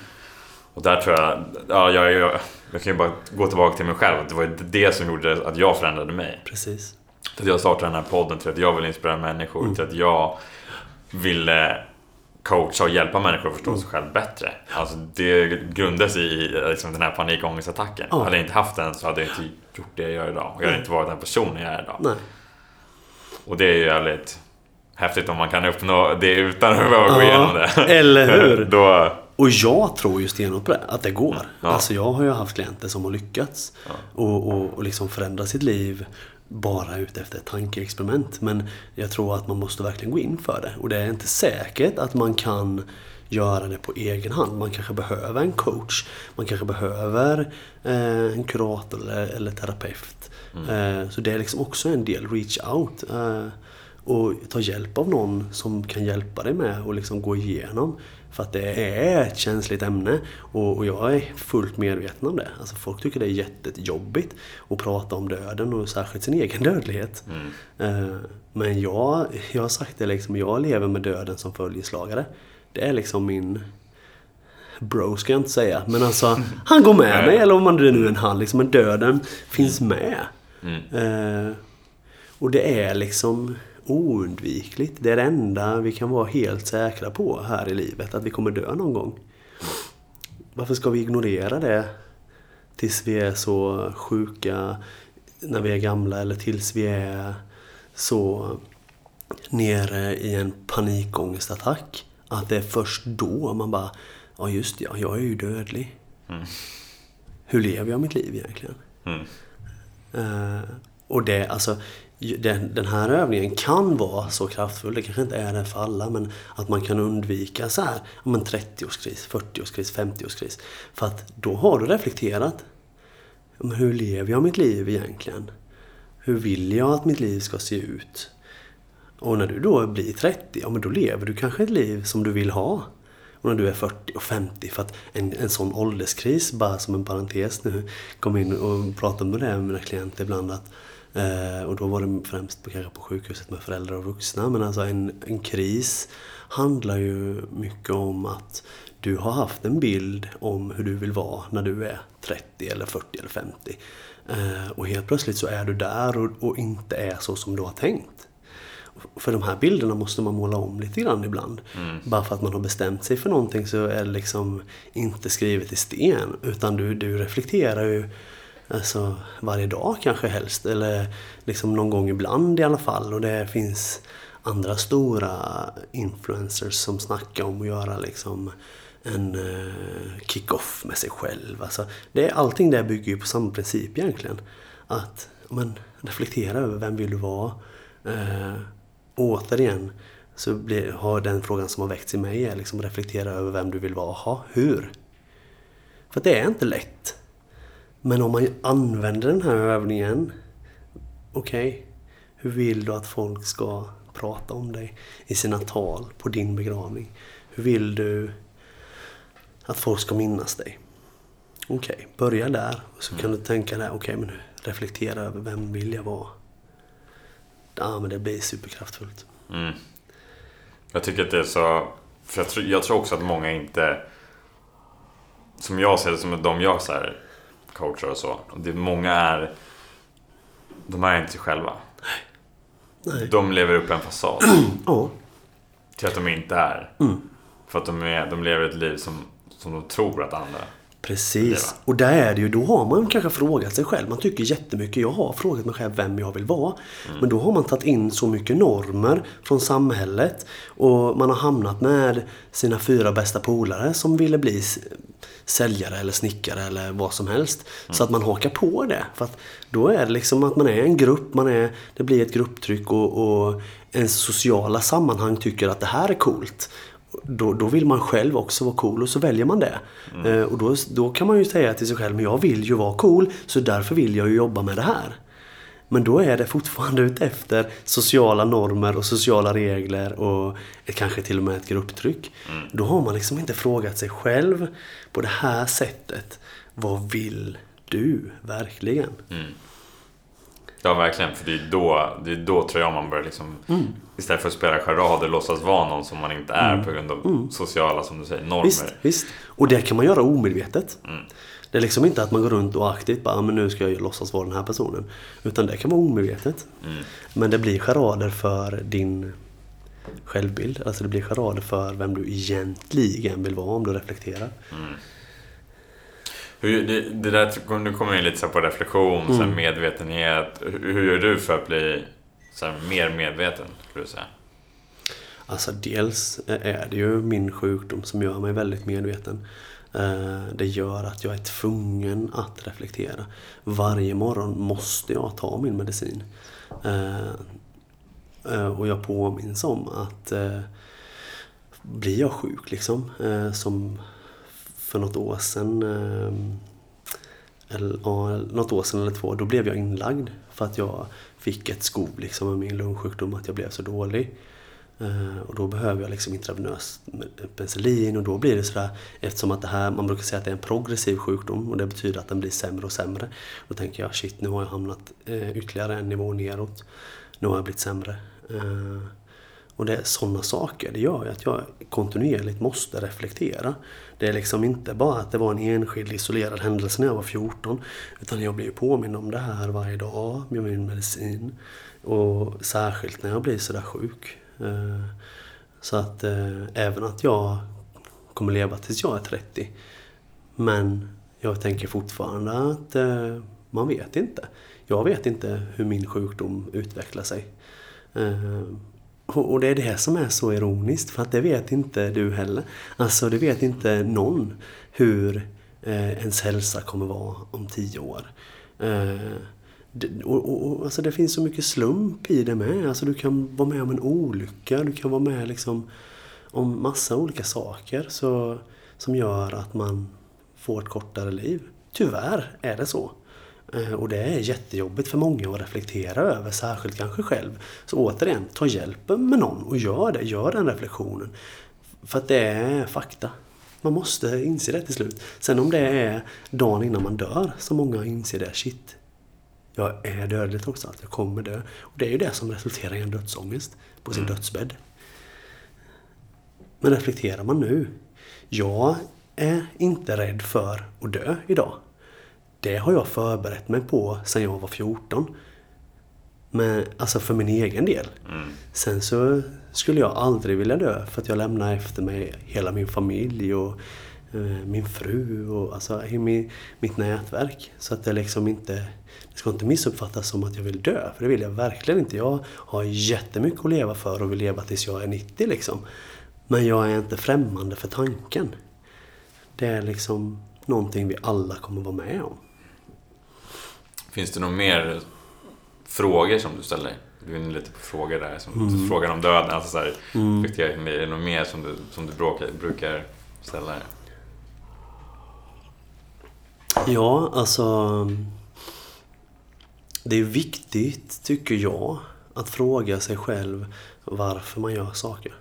Och där tror jag, ja, jag, jag, jag kan ju bara gå tillbaka till mig själv. Det var det som gjorde att jag förändrade mig. Precis. Till att jag startade den här podden, till att jag vill inspirera människor, mm. till att jag ville coacha och hjälpa människor att förstå mm. sig själv bättre. Alltså det grundas i liksom, den här panikångestattacken. Ja. Hade jag inte haft den så hade jag inte gjort det jag gör idag. Och jag hade inte varit den personen jag är idag. Nej. Och det är ju jävligt häftigt om man kan uppnå det utan att behöva ja, gå igenom det. Eller hur? Då... Och jag tror ju stenhårt på det, att det går. Ja. Alltså jag har ju haft klienter som har lyckats ja. och, och, och liksom förändra sitt liv bara ute efter ett tankeexperiment. Men jag tror att man måste verkligen gå in för det. Och det är inte säkert att man kan göra det på egen hand. Man kanske behöver en coach. Man kanske behöver eh, en kurator eller, eller terapeut. Mm. Eh, så det är liksom också en del, reach out. Eh, och ta hjälp av någon som kan hjälpa dig med att liksom gå igenom för att det är ett känsligt ämne och, och jag är fullt medveten om det. Alltså folk tycker det är jättejobbigt att prata om döden och särskilt sin egen dödlighet. Mm. Uh, men jag, jag har sagt det liksom, jag lever med döden som följeslagare. Det är liksom min bro ska jag inte säga, men alltså han går med mig, eller om man det nu är en han, liksom, men döden finns med. Mm. Uh, och det är liksom oundvikligt. Det är det enda vi kan vara helt säkra på här i livet, att vi kommer dö någon gång. Varför ska vi ignorera det tills vi är så sjuka när vi är gamla eller tills vi är så nere i en panikångestattack. Att det är först då man bara, ja just det, jag är ju dödlig. Mm. Hur lever jag mitt liv egentligen? Mm. Uh, och det, alltså, den, den här övningen kan vara så kraftfull, det kanske inte är det för alla, men att man kan undvika så här, om en 30-årskris, 40-årskris, 50-årskris. För att då har du reflekterat. Men hur lever jag mitt liv egentligen? Hur vill jag att mitt liv ska se ut? Och när du då blir 30, ja men då lever du kanske ett liv som du vill ha. Och när du är 40 och 50, för att en, en sån ålderskris, bara som en parentes nu, kom in och pratade med det med mina klienter ibland att Eh, och då var det främst på, kanske på sjukhuset med föräldrar och vuxna. Men alltså en, en kris handlar ju mycket om att du har haft en bild om hur du vill vara när du är 30 eller 40 eller 50. Eh, och helt plötsligt så är du där och, och, inte är så som du har tänkt. För de här bilderna måste man måla om lite grann ibland. Mm. Bara för att man har bestämt sig för någonting så är det liksom inte skrivet i sten. Utan du, du reflekterar ju Alltså varje dag kanske helst. Eller liksom någon gång ibland i alla fall. Och det finns andra stora influencers som snackar om att göra liksom en eh, kick-off med sig själv. Alltså, det, allting det bygger ju på samma princip egentligen. Att men, reflektera över vem vill du vara? Eh, återigen så blir, har den frågan som har väckts i mig är liksom reflektera över vem du vill vara. Ha, hur? För det är inte lätt. Men om man använder den här övningen, okej, okay, hur vill du att folk ska prata om dig i sina tal på din begravning? Hur vill du att folk ska minnas dig? Okej, okay, börja där. Och så kan du tänka där, okej okay, men reflektera över vem vill jag vara? Ja, men det blir superkraftfullt. Mm. Jag tycker att det är så... För jag tror, jag tror också att många inte... Som jag ser det, som de jag så här, coachar och så. Det, många är... De är inte sig själva. Nej. De lever upp en fasad. Ja. Till att de inte är. Mm. För att de, är, de lever ett liv som, som de tror att andra Precis. Och där är det ju, då har man kanske frågat sig själv. Man tycker jättemycket. Jag har frågat mig själv vem jag vill vara. Mm. Men då har man tagit in så mycket normer från samhället. Och man har hamnat med sina fyra bästa polare som ville bli säljare eller snickare eller vad som helst. Mm. Så att man hakar på det. För att då är det liksom att man är en grupp, man är, det blir ett grupptryck och, och ens sociala sammanhang tycker att det här är coolt då, då vill man själv också vara cool och så väljer man det. Mm. Eh, och då, då kan man ju säga till sig själv, men jag vill ju vara cool så därför vill jag ju jobba med det här. Men då är det fortfarande ute efter sociala normer och sociala regler och ett, kanske till och med ett grupptryck. Mm. Då har man liksom inte frågat sig själv på det här sättet. Vad vill du verkligen? Mm. Ja, verkligen. För det är då, det är då tror jag man börjar liksom... Mm. Istället för att spela charader låtsas vara någon som man inte är mm. på grund av mm. sociala, som du säger, normer. Visst, visst. Och det kan man göra omedvetet. Mm. Det är liksom inte att man går runt och aktivt bara, ah, men nu ska jag låtsas vara den här personen. Utan det kan vara omedvetet. Mm. Men det blir charader för din självbild. Alltså det blir charader för vem du egentligen vill vara om du reflekterar. Hur, det, det där, nu kommer vi in lite så på reflektion, mm. så medvetenhet. Hur, hur, gör du för att bli så mer medveten, skulle du säga? Alltså dels är det ju min sjukdom som gör mig väldigt medveten. Eh, det gör att jag är tvungen att reflektera. Varje morgon måste jag ta min medicin. Eh, eh, och jag påminns om att blir jag sjuk liksom, som för något år sedan ehm, eller, ja, något år sedan eller två, då blev jag inlagd för att jag fick ett skov liksom med min lungsjukdom, att jag blev så dålig. Eh, och då behöver jag liksom intravenös penicillin och då blir det sådär eftersom att det här, man brukar säga att det är en progressiv sjukdom och det betyder att den blir sämre och sämre. Då tänker jag shit, nu har jag hamnat eh, ytterligare en nivå neråt. Nu har jag blivit sämre. Eh, och det är sådana saker, det gör ju att jag kontinuerligt måste reflektera. Det är liksom inte bara att det var en enskild isolerad händelse när jag var 14. Utan jag blir påminn om det här varje dag med min medicin. Och särskilt när jag blir sådär sjuk. Eh, så att eh, även att jag kommer leva tills jag är 30. Men jag tänker fortfarande att eh, man vet inte. Jag vet inte hur min sjukdom utvecklar sig. Och det är det som är så ironiskt, för att det vet inte du heller. Alltså, det vet inte någon hur eh, ens hälsa kommer vara om tio år. Eh, det, och, och, alltså det finns så mycket slump i det med. Alltså du kan vara med om en olycka, du kan vara med liksom om massa olika saker så, som gör att man får ett kortare liv. Tyvärr är det så. Eh, och det är jättejobbigt för många att reflektera över, särskilt kanske själv. Så återigen, ta hjälp med någon och gör det, gör den reflektionen. För att det är fakta. Man måste inse det till slut. Sen om det är dagen innan man dör som många inser det, shit. Jag är dödlig trots allt, jag kommer dö. Och det är ju det som resulterar i en dödsångest på sin mm. dödsbädd. Men reflekterar man nu. Jag är inte rädd för att dö idag. Det har jag förberett mig på sedan jag var 14. Men, alltså för min egen del. Mm. Sen så skulle jag aldrig vilja dö för att jag lämnar efter mig hela min familj och eh, min fru och alltså min, mitt nätverk. Så att det liksom inte det ska inte missuppfattas som att jag vill dö, för det vill jag verkligen inte. Jag har jättemycket att leva för och vill leva tills jag är 90 liksom. Men jag är inte främmande för tanken. Det är liksom någonting vi alla kommer vara med om. Finns det några mer frågor som du ställer dig? Du är inne lite på frågor där. Som mm. Frågan om döden. Alltså så här, mm. Är det något mer som du, som du bråkar, brukar ställa dig? Ja, alltså... Det är viktigt, tycker jag, att fråga sig själv varför man gör saker.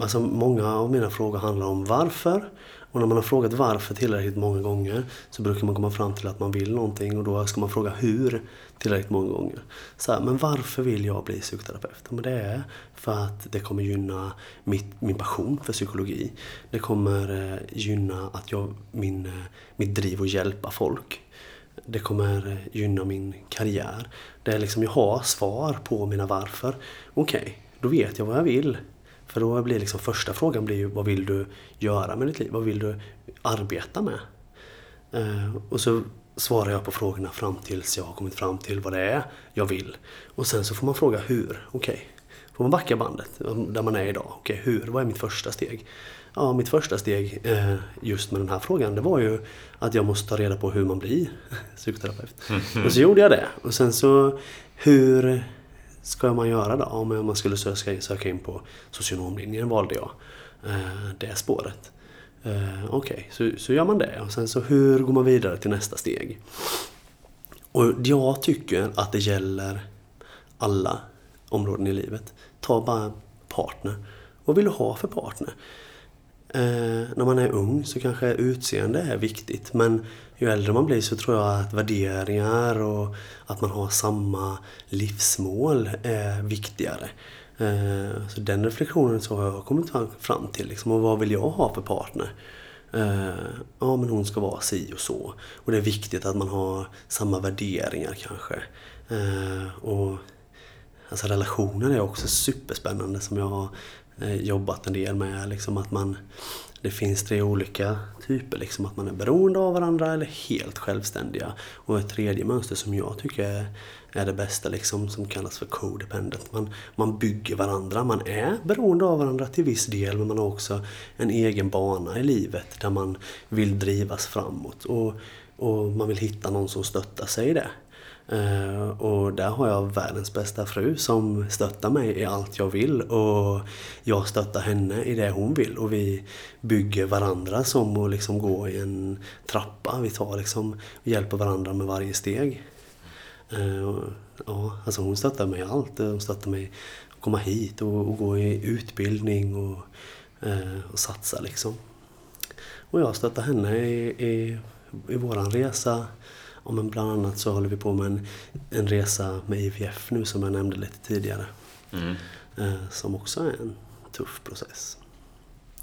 Alltså många av mina frågor handlar om varför. Och när man har frågat varför tillräckligt många gånger så brukar man komma fram till att man vill någonting och då ska man fråga hur tillräckligt många gånger. Så här, men varför vill jag bli psykoterapeut? Men det är för att det kommer gynna mitt, min passion för psykologi. Det kommer eh, gynna att jag, min, eh, mitt driv att hjälpa folk. Det kommer eh, gynna min karriär. Det är liksom, jag har svar på mina varför. Okej, okay, då vet jag vad jag vill. För då blir liksom första frågan blir ju vad vill du göra med ditt liv? Vad vill du arbeta med? Eh, och så svarar jag på frågorna fram tills jag har kommit fram till vad det är jag vill. Och sen så får man fråga hur. Okej, okay. får man backa bandet där man är idag. Okej, okay, hur? Vad är mitt första steg? Ja, mitt första steg eh, just med den här frågan det var ju att jag måste ta reda på hur man blir psykoterapeut. Och så gjorde jag det. Och sen så hur ska man göra då? Om man skulle söka, söka in på socionomlinjen valde jag eh, det spåret. Eh, okej, okay, så, så gör man det. Och sen så hur går man vidare till nästa steg? Och jag tycker att det gäller alla områden i livet. Ta bara partner. Vad vill du ha för partner? Eh, när man är ung så kanske utseende är viktigt men ju äldre man blir så tror jag att värderingar och att man har samma livsmål är viktigare. Eh, så den reflektionen så har jag kommit fram till. Liksom, och vad vill jag ha för partner? Eh, ja, men hon ska vara si och så. Och det är viktigt att man har samma värderingar kanske. Eh, och alltså relationer är också superspännande som jag har jobbat en del med. Liksom att man det finns tre olika typer, liksom att man är beroende av varandra eller helt självständiga. Och ett tredje mönster som jag tycker är, det bästa, liksom, som kallas för codependent. Man, man bygger varandra, man är beroende av varandra till viss del men man har också en egen bana i livet där man vill drivas framåt. Och, och man vill hitta någon som stöttar sig i det. Eh, och där har jag världens bästa fru som stöttar mig i allt jag vill och jag stöttar henne i det hon vill och vi bygger varandra som att liksom gå i en trappa. Vi tar liksom, vi hjälper varandra med varje steg. Eh, ja, alltså hon stöttar mig i allt. Hon stöttar mig att komma hit och, och gå i utbildning och, eh, och satsa liksom. Och jag stöttar henne i, i, i våran resa Ja, men bland annat så håller vi på med en, en resa med IVF nu som jag nämnde lite tidigare. Mm. Eh, som också är en tuff process.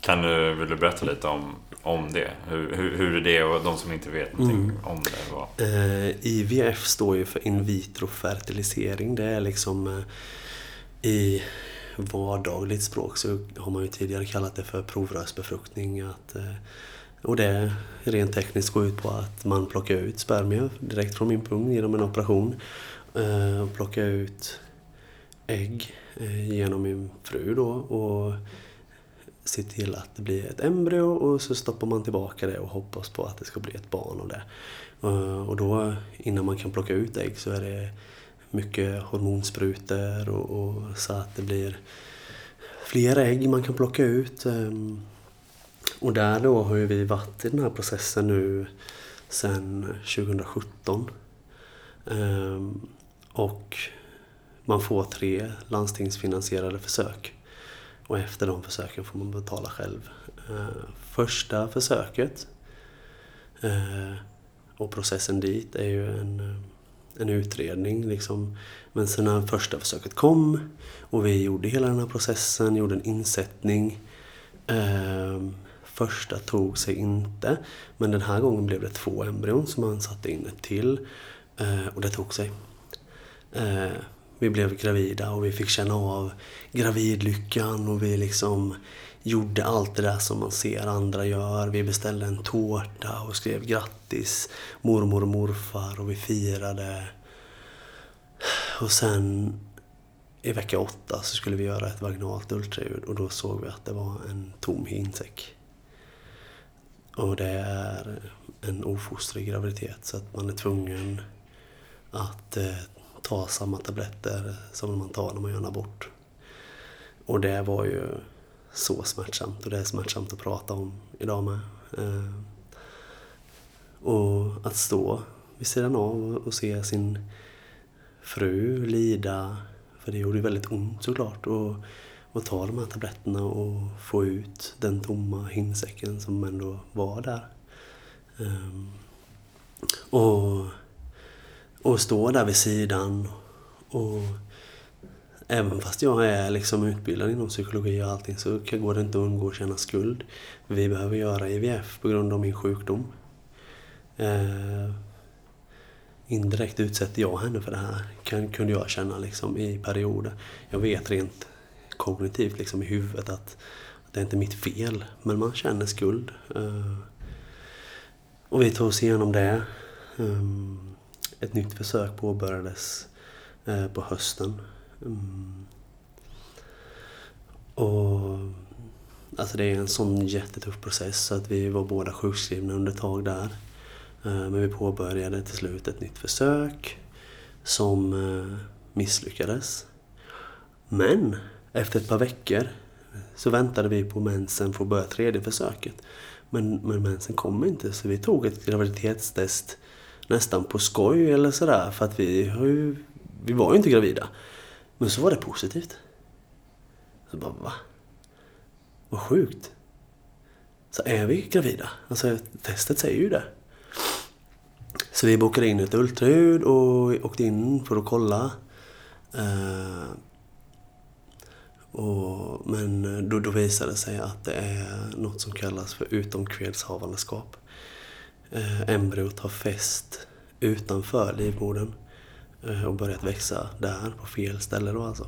Kan du, vill du berätta lite om, om det? Hur, hur, hur är det och de som inte vet någonting mm. om det? Vad? Eh, IVF står ju för in vitro fertilisering. Det är liksom eh, i vardagligt språk så har man ju tidigare kallat det för provrörsbefruktning. Att, eh, och det rent tekniskt går ut på att man plockar ut spermier direkt från min pung genom en operation. Eh, och plockar ut ägg eh, genom min fru då och ser till att det blir ett embryo och så stoppar man tillbaka det och hoppas på att det ska bli ett barn av det. Eh, och då innan man kan plocka ut ägg så är det mycket hormonsprutor och, och så att det blir fler ägg man kan plocka ut. Ehm, och där då har ju vi varit i den här processen nu sedan 2017. Ehm, och man får tre landstingsfinansierade försök. Och efter de försöken får man betala själv. Ehm, första försöket eh, och processen dit är ju en, en utredning. Liksom. Men sen när första försöket kom och vi gjorde hela den här processen, gjorde en insättning ehm, Första tog sig inte, men den här gången blev det två embryon som man satte in ett till. Eh, och det tog sig. Eh, vi blev gravida och vi fick känna av gravidlyckan och vi liksom gjorde allt det där som man ser andra gör. Vi beställde en tårta och skrev grattis mormor och morfar och vi firade. Och sen i vecka åtta så skulle vi göra ett vaginalt ultraljud och då såg vi att det var en tom hinsäck. Och det är en ofostrig graviditet så att man är tvungen att eh, ta samma tabletter som man tar när man gör en abort. Och det var ju så smärtsamt och det är smärtsamt att prata om idag med. Eh, och att stå vid sidan av och se sin fru lida För det gjorde ju väldigt ont såklart. Och, och ta de här tabletterna och få ut den tomma hinsäcken som ändå var där. Um, och, och stå där vid sidan. Och även fast jag är liksom utbildad inom psykologi och allting så går det inte att undgå att känna skuld. Vi behöver göra IVF på grund av min sjukdom. Uh, indirekt utsätter jag henne för det här, kan, kunde jag känna liksom i perioder. Jag vet rent kognitivt liksom i huvudet att, att det är inte är mitt fel, men man känner skuld. Eh, och vi tog oss igenom det. Eh, ett nytt försök påbörjades eh, på hösten. Och Alltså det är en sån jättetuff process så att vi var båda sjukskrivna under ett tag där. Men vi påbörjade till slut ett nytt försök som misslyckades. Men efter ett par veckor så väntade vi på mensen för att börja tredje försöket. Men, men mensen kom inte så vi tog ett graviditetstest nästan på skoj eller sådär för att vi, ju, vi var ju inte gravida. Men så var det positivt. Så bara va? Vad sjukt. Så är vi gravida? Alltså testet säger ju det. Så vi bokade in ett ultraljud och åkte in för att kolla. Eh, och, men eh, då, då visade det sig att det är något som kallas för utomkvedshavandeskap. Eh, embryot har fäst utanför livmodern eh, och börjat växa där, på fel ställe då alltså.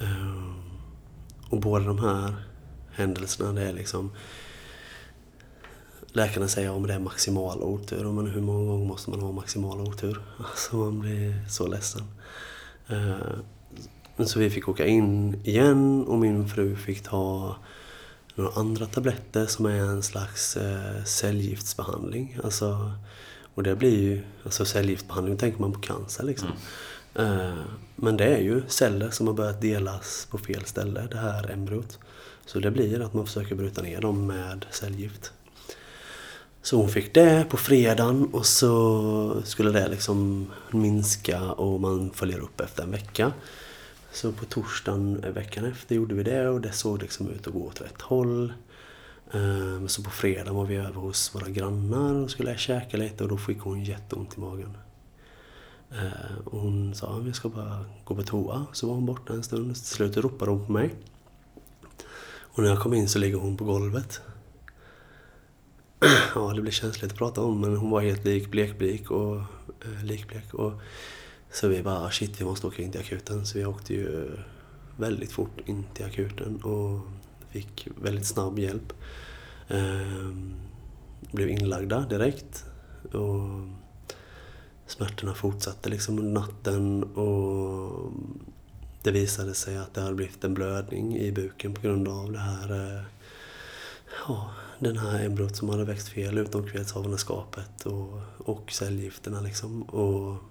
Eh, och båda de här händelserna, det är liksom Läkarna säger om det är maximal otur. Men hur många gånger måste man ha maximal otur? Alltså man blir så ledsen. Eh, så vi fick åka in igen och min fru fick ta några andra tabletter som är en slags eh, cellgiftsbehandling. Alltså, och det blir ju, alltså cellgiftsbehandling tänker man på cancer liksom. Mm. Eh, men det är ju celler som har börjat delas på fel ställe, det här embryot. Så det blir att man försöker bryta ner dem med cellgift. Så hon fick det på fredagen och så skulle det liksom minska och man följer upp efter en vecka. Så på torsdagen eh, veckan efter gjorde vi det och det såg liksom ut att gå åt rätt håll. Ehm, så på fredagen var vi över hos våra grannar och skulle käka lite och då fick hon jätteont i magen. Ehm, och hon sa att jag ska bara gå på toa. Så var hon borta en stund. Till slut ropade hon på mig. Och när jag kom in så ligger hon på golvet ja, det blir känsligt att prata om men hon var helt lik, blekblek och eh, likblek. Och, så vi bara, ah, shit vi måste åka in till akuten. Så vi åkte ju väldigt fort in till akuten och fick väldigt snabb hjälp. Ehm, blev inlagda direkt. Och smärtorna fortsatte liksom under natten och det visade sig att det hade blivit en blödning i buken på grund av det här eh, ja, den här embryot som hade växt fel utom kvedshavandeskapet och, och cellgifterna liksom. Och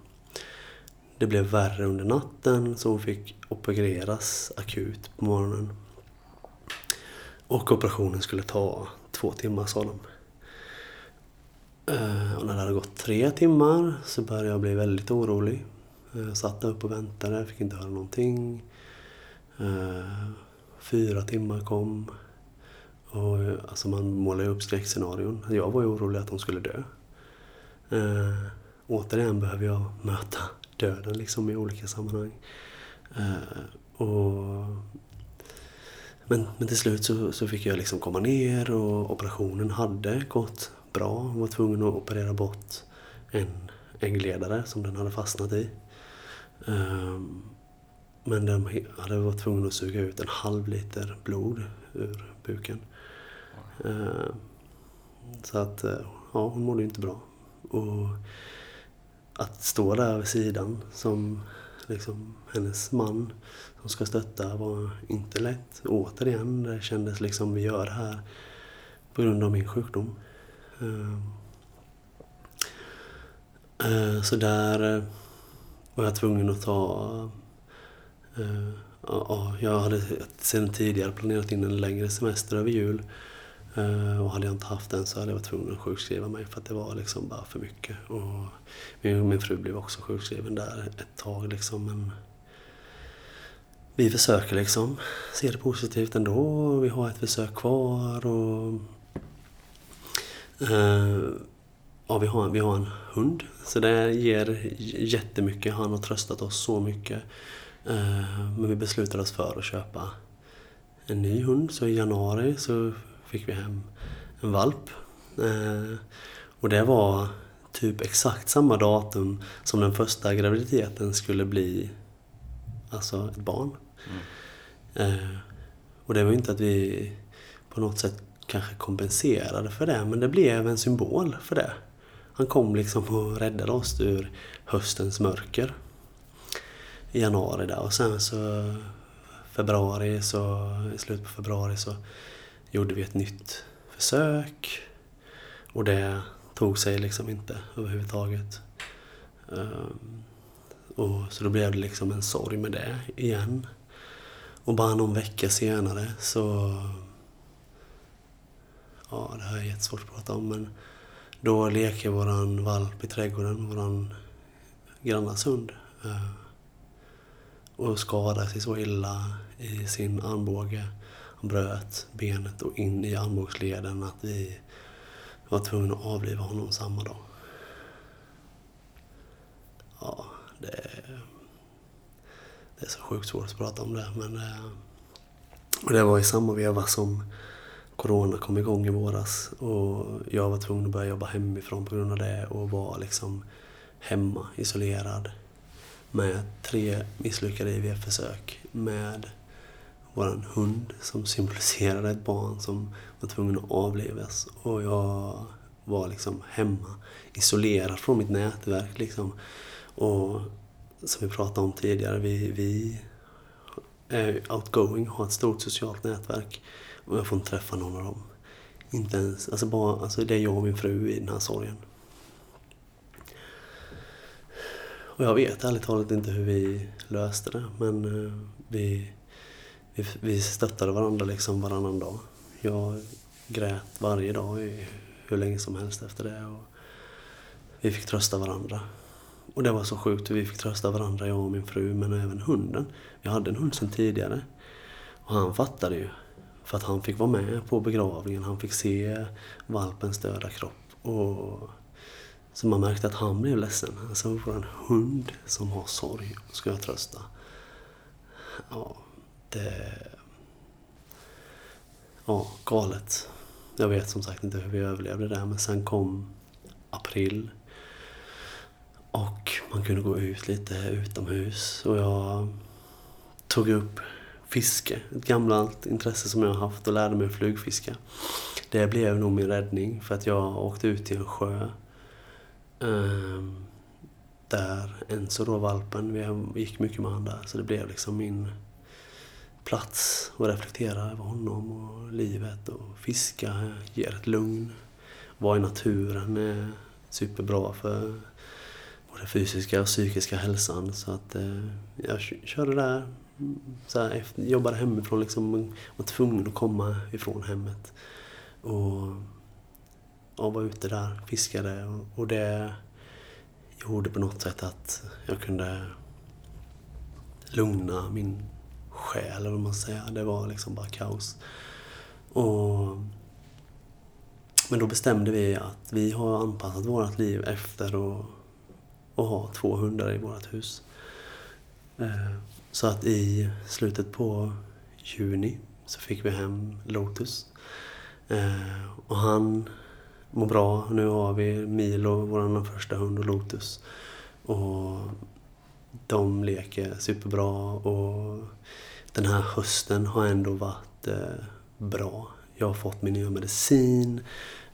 det blev värre under natten så hon fick opereras akut på morgonen. Och operationen skulle ta två timmar sa de. Eh, och när det hade gått tre timmar så började jag bli väldigt orolig. Jag satt där uppe och väntade, fick inte höra någonting. Eh, fyra timmar kom. Och, alltså man målar ju upp skräckscenarion. Jag var ju orolig att hon skulle dö. Återigen behöver jag möta döden liksom i olika sammanhang. Eh, och, men, men till slut så, så fick jag liksom komma ner och operationen hade gått bra. Jag var tvungen att operera bort en äggledare som den hade fastnat i. Eh, men de hade varit tvungna att suga ut en halv liter blod ur buken. Eh, så att, eh, ja, hon mådde inte bra. Och att stå där vid sidan som liksom hennes man som ska stötta var inte lätt. Återigen, det kändes liksom vi gör det här på grund av min sjukdom. Ehm, eh, så där eh, var jag tvungen att ta... Eh, jag hade sedan tidigare planerat in en längre semester över jul. Eh, och hade jag inte haft den så hade jag varit tvungen att sjukskriva mig för att det var liksom bara för mycket. Och min, min fru blev också sjukskriven där ett tag liksom. Men vi försöker liksom se det positivt ändå. Vi har ett försök kvar och... Eh, ja, vi har, vi har en hund. Så det ger jättemycket. Han har tröstat oss så mycket. Eh, men vi beslutade oss för att köpa en ny hund. Så i januari så fick vi hem en valp. Eh, och det var typ exakt samma datum som den första graviditeten skulle bli alltså ett barn. Mm. Eh, och det var inte att vi på något sätt kanske kompenserade för det, men det blev en symbol för det. Han kom liksom och räddade oss ur höstens mörker. I januari där och sen så februari så, i slutet på februari så gjorde vi ett nytt försök. Och det tog sig liksom inte överhuvudtaget. Ehm, och så då blev det liksom en sorg med det igen. Och bara någon vecka senare så... Ja, det här är jättesvårt att prata om men då leker våran valp i trädgården, våran grannas hund. Eh, och skadar sig så illa i sin armbåge. Bröt benet och in i armbågsleden att vi var tvungna att avliva honom samma dag. Ja, det, det är så sjukt svårt att prata om det. Men, eh, det var i samma veva som Corona kom igång i våras och jag var tvungen att börja jobba hemifrån på grund av det och var liksom hemma, isolerad med tre misslyckade IVF-försök med vår hund som symboliserade ett barn som var tvungen att avlivas. Och jag var liksom hemma, isolerad från mitt nätverk. Liksom. Och som vi pratade om tidigare, vi, vi är outgoing, har ett stort socialt nätverk. Och jag får inte träffa någon av dem. Inte ens, alltså bara, alltså det är jag och min fru i den här sorgen. Och jag vet ärligt talat inte hur vi löste det, men eh, vi, vi, vi stöttade varandra liksom varannan dag. Jag grät varje dag i hur länge som helst efter det. Och vi fick trösta varandra. Och det var så sjukt hur vi fick trösta varandra, jag och min fru, men även hunden. Vi hade en hund sedan tidigare. Och han fattade ju. För att han fick vara med på begravningen, han fick se valpens döda kropp. Och så man märkte att han blev ledsen. Alltså vår hund som har sorg ska jag trösta. Ja, det... Ja, galet. Jag vet som sagt inte hur vi överlevde det men sen kom april. Och man kunde gå ut lite utomhus och jag tog upp fiske. Ett gammalt intresse som jag har haft och lärde mig att flugfiska. Det blev nog min räddning för att jag åkte ut till en sjö. Ehm, där Enzo då, valpen, vi gick mycket med honom där. Så det blev liksom min plats och reflektera över honom och livet och fiska ger ett lugn. Vara i naturen är superbra för både fysiska och psykiska hälsan. Så att eh, jag körde där, mm, så här, efter, jobbade hemifrån liksom, var tvungen att komma ifrån hemmet. Och, och var ute där, fiskade och, och det gjorde på något sätt att jag kunde lugna min själ, eller vad man säger. Det var liksom bara kaos. Och, men då bestämde vi att vi har anpassat vårt liv efter att, att ha två hundar i vårt hus. Eh, så att i slutet på juni så fick vi hem Lotus. Eh, och han mår bra. Nu har vi Milo, vår första hund, och Lotus. Och de leker superbra och den här hösten har ändå varit eh, bra. Jag har fått min nya medicin,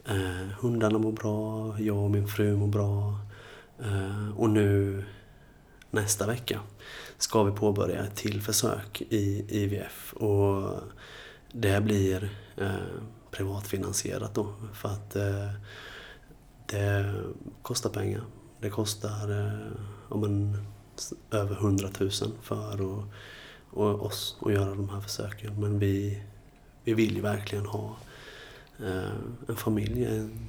eh, hundarna mår bra, jag och min fru mår bra. Eh, och nu nästa vecka ska vi påbörja ett till försök i IVF. Och det blir eh, privatfinansierat då för att eh, det kostar pengar. Det kostar eh, om en, över 100 000 för att och oss att göra de här försöken. Men vi, vi vill ju verkligen ha eh, en familj. En,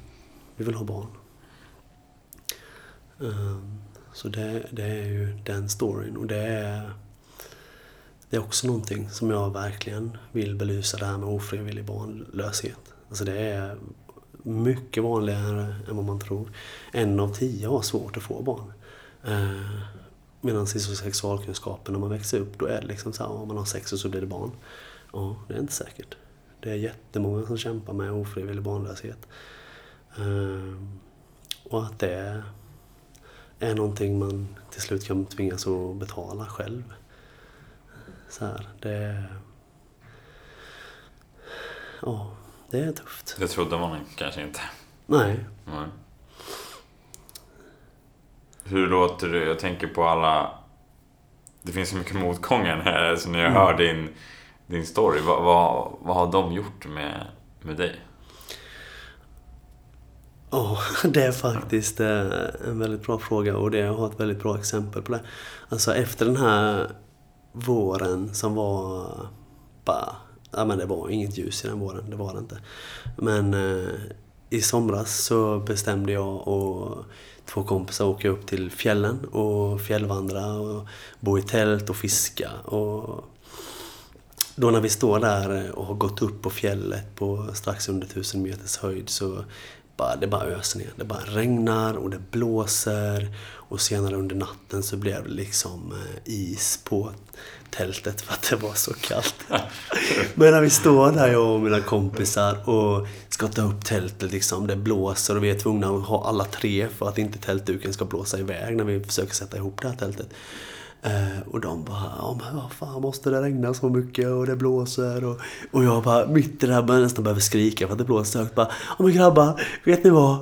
vi vill ha barn. Um, så det, det, är ju den storyn och det är det är också någonting som jag verkligen vill belysa det här med ofrivillig barnlöshet. Alltså det är mycket vanligare än vad man tror. En av tio har svårt att få barn. Ehm, Medan i sexualkunskapen när man växer upp då är det liksom så här, om man har sex och så blir det barn. Ja, det är inte säkert. Det är jättemånga som kämpar med ofrivillig barnlöshet. Eh, och att det är någonting man till slut kan tvingas att betala själv. Så här, det... Ja, det är tufft. Det trodde man kanske inte. Nej. Nej. Hur låter det? Jag tänker på alla... Det finns så mycket motgångar här, så när jag hör din, din story. Vad, vad, vad har de gjort med, med dig? Ja, det är faktiskt eh, en väldigt bra fråga och det, jag har ett väldigt bra exempel på det. Alltså efter den här våren som var bara... Ja men det var inget ljus i den våren, det var det inte. Men eh, i somras så bestämde jag och två kompisar åka upp till fjällen och fjällvandra och bo i tält och fiska. Och då när vi står där och har gått upp på fjället på strax under 1000 meters höjd så bara, det bara öser ner. Det bara regnar och det blåser och senare under natten så blev det liksom eh, is på tältet för att det var så kallt. Men när vi står där jag och mina kompisar och ska ta upp tältet liksom, det blåser och vi är tvungna att ha alla tre för att inte tältduken ska blåsa iväg när vi försöker sätta ihop det här tältet. Eh, och de bara, ja men vad fan måste det regna så mycket och det blåser och, och jag bara mitt i det här börjar nästan behöver skrika för att det blåser så högt bara, ja men grabbar, vet ni vad?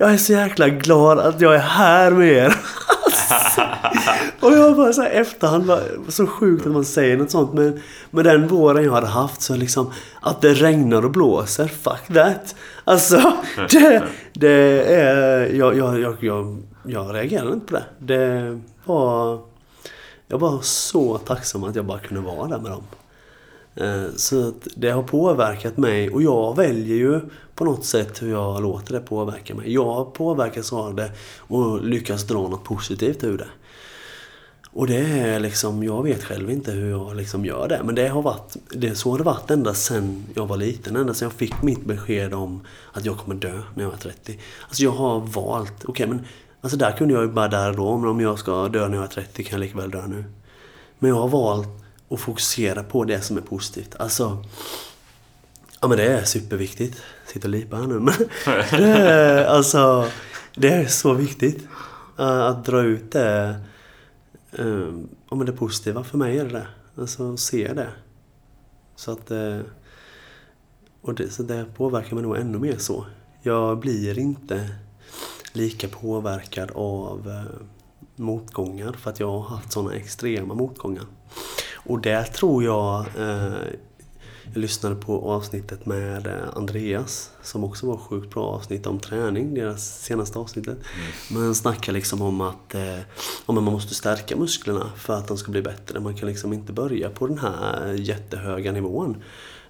Jag är så jäkla glad att jag är här med er. och jag bara så här efterhand, var så sjukt att man säger något sånt. Men med den våren jag hade haft så liksom, att det regnar och blåser, fuck that. Alltså, det, det är, jag, jag, jag, jag, jag reagerade inte på det. Det var, jag var så tacksam att jag bara kunde vara där med dem. Eh, så att det har påverkat mig och jag väljer ju på något sätt hur jag låter det påverka mig. Jag påverkas av det och lyckas dra något positivt ur det. Och det är liksom, jag vet själv inte hur jag liksom gör det. Men det har varit, det, så har det varit ända sedan jag var liten. Ända sedan jag fick mitt besked om att jag kommer dö när jag är 30. Alltså jag har valt, okej okay, men Alltså där kunde jag ju bara där och då, men om jag ska dö när jag är 30 kan jag lika väl dö nu. Men jag har valt att fokusera på det som är positivt. Alltså, ja men det är superviktigt. Sitter och lipar här nu men det är, alltså, det är så viktigt. Att dra ut det, ja men det positiva. För mig är det det. Alltså se det. Så att, och det, så det påverkar mig nog ännu mer så. Jag blir inte lika påverkad av motgångar för att jag har haft sådana extrema motgångar. Och där tror jag eh, jag lyssnade på avsnittet med eh, Andreas som också var sjukt bra avsnitt om träning, deras senaste avsnittet. Mm. Men han snackar liksom om att eh, om man måste stärka musklerna för att de ska bli bättre. Man kan liksom inte börja på den här jättehöga nivån.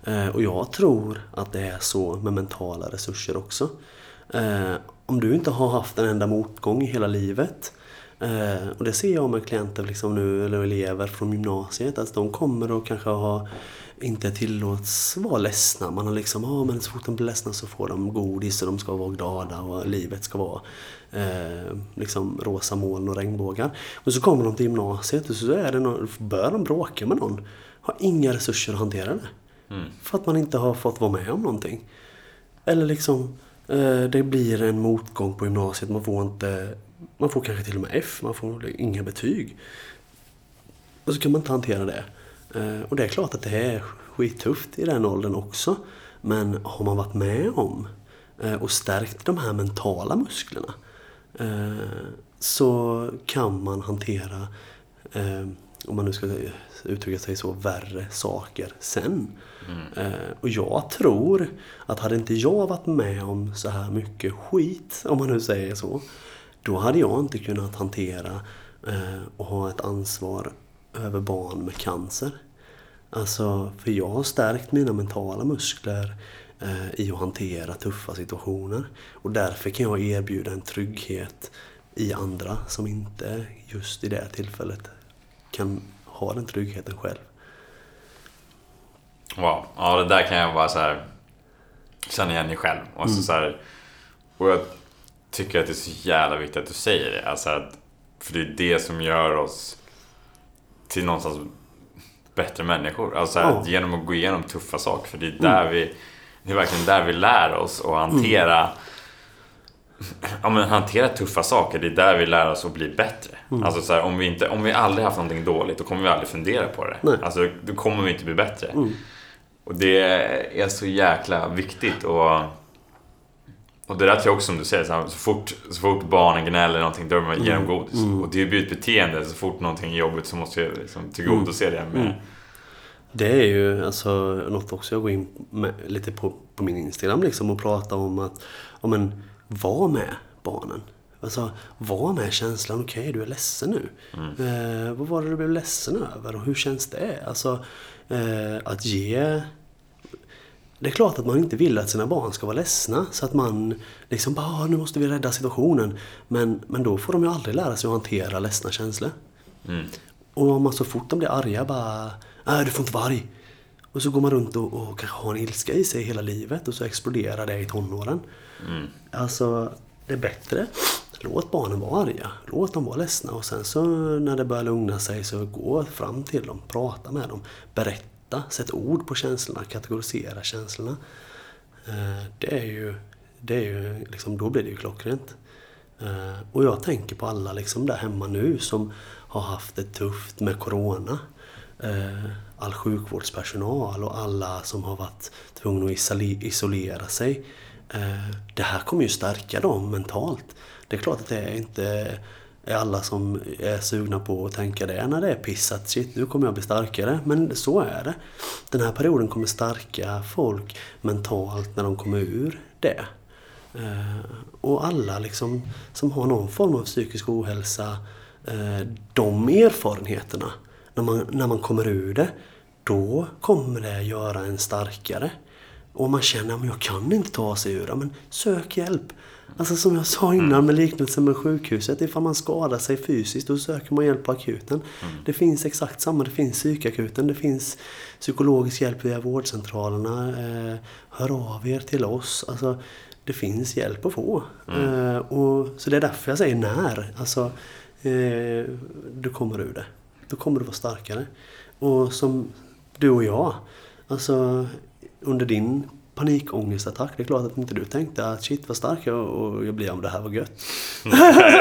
Eh, och jag tror att det är så med mentala resurser också. Eh, om du inte har haft en enda motgång i hela livet Eh, och det ser jag med klienter liksom nu, eller elever från gymnasiet. Att de kommer och kanske ha inte tillåts vara ledsna. Man har liksom, ja men så fort de blir ledsna så får de godis och de ska vara glada och livet ska vara eh, liksom rosa moln och regnbågar. Och så kommer de till gymnasiet och så är det någon, bör de bråka med någon. Har inga resurser att hantera det. Mm. För att man inte har fått vara med om någonting. Eller liksom, Eh, det blir en motgång på gymnasiet. Man får inte man får kanske till och med F, man får inga betyg. Och så kan man inte hantera det. Eh, och det är klart att det är skittufft i den åldern också. Men har man varit med om eh, och stärkt de här mentala musklerna så kan man hantera, om man nu ska uttrycka sig så, värre saker sen. Mm. Och jag tror att hade inte jag varit med om så här mycket skit, om man nu säger så, då hade jag inte kunnat hantera eh, och ha ett ansvar över barn med cancer. Alltså, för jag har stärkt mina mentala muskler eh, i att hantera tuffa situationer. Och därför kan jag erbjuda en trygghet i andra som inte just i det tillfället kan ha den tryggheten själv. Wow. Ja, det där kan jag bara så här känna igen dig själv. Och, så, så här, och jag tycker att det är så jävla viktigt att du säger det. Alltså att, för det är det som gör oss till någonstans bättre människor. Alltså här, Ja. genom att gå igenom tuffa saker. För det är där vi det är verkligen där vi lär oss att hantera Ja men hantera tuffa saker, det är där vi lär oss att bli bättre. Alltså så här, om, vi inte, om vi aldrig haft någonting dåligt, då kommer vi aldrig fundera på det. Nej. Alltså, då kommer vi inte bli bättre. Och det är så jäkla viktigt. Och, och det där tror jag också som du säger, så, här, så, fort, så fort barnen gnäller eller någonting, då man ger dem godis. Och det är ju ett beteende, så fort någonting är jobbigt så måste jag liksom tillgodose det med... Det är ju alltså något också jag går in med, lite på, på min Instagram liksom och pratar om att, om en, var med barnen. Alltså, var med känslan, okej du är ledsen nu. Eh, vad var det du blev ledsen över och hur känns det? Alltså, eh, att ge... Det är klart att man inte vill att sina barn ska vara ledsna så att man liksom bara, "Ah, nu måste vi rädda situationen. Men, men då får de ju aldrig lära sig att hantera ledsna känslor. Och om man så fort de blir arga bara Nej, du får inte vara arg. Och så går man runt och, och kanske har en ilska i sig hela livet och så exploderar det i tonåren. Alltså, det är bättre. Låt barnen vara arga. Låt dem vara ledsna. Och sen så när det börjar lugna sig så gå fram till dem. Prata med dem. Berätta. Sätt ord på känslorna. Kategorisera känslorna. Eh, det är ju, det är ju liksom, då blir det ju klockrent. Eh, och jag tänker på alla liksom där hemma nu som har haft det tufft med Corona. Eh, all sjukvårdspersonal och alla som har varit tvungna att isolera sig. Det här kommer ju stärka dem mentalt. Det är klart att det inte är alla som är sugna på att tänka det när det är pissat. Shit, nu kommer jag bli starkare. Men så är det. Den här perioden kommer stärka folk mentalt när de kommer ur det. Eh, och alla liksom som har någon form av psykisk ohälsa, eh, de erfarenheterna, när man, när man kommer ur det, då kommer det göra en starkare. Och man känner att jag kan inte ta sig ur det, men sök hjälp. Alltså som jag sa innan med liknelsen med sjukhuset, ifall man skadar sig fysiskt då söker man hjälp på akuten. Det finns exakt samma, det finns psykakuten, det finns psykologisk hjälp via vårdcentralerna. Eh, hör av er till oss. Alltså, det finns hjälp att få. Eh, och, så det är därför jag säger när. Alltså, eh, du kommer ur det. Då kommer du vara starkare. Och som du och jag. Alltså under din panikångestattack. Det är klart att inte du tänkte att shit vad stark jag och jag blir om det här var gött. det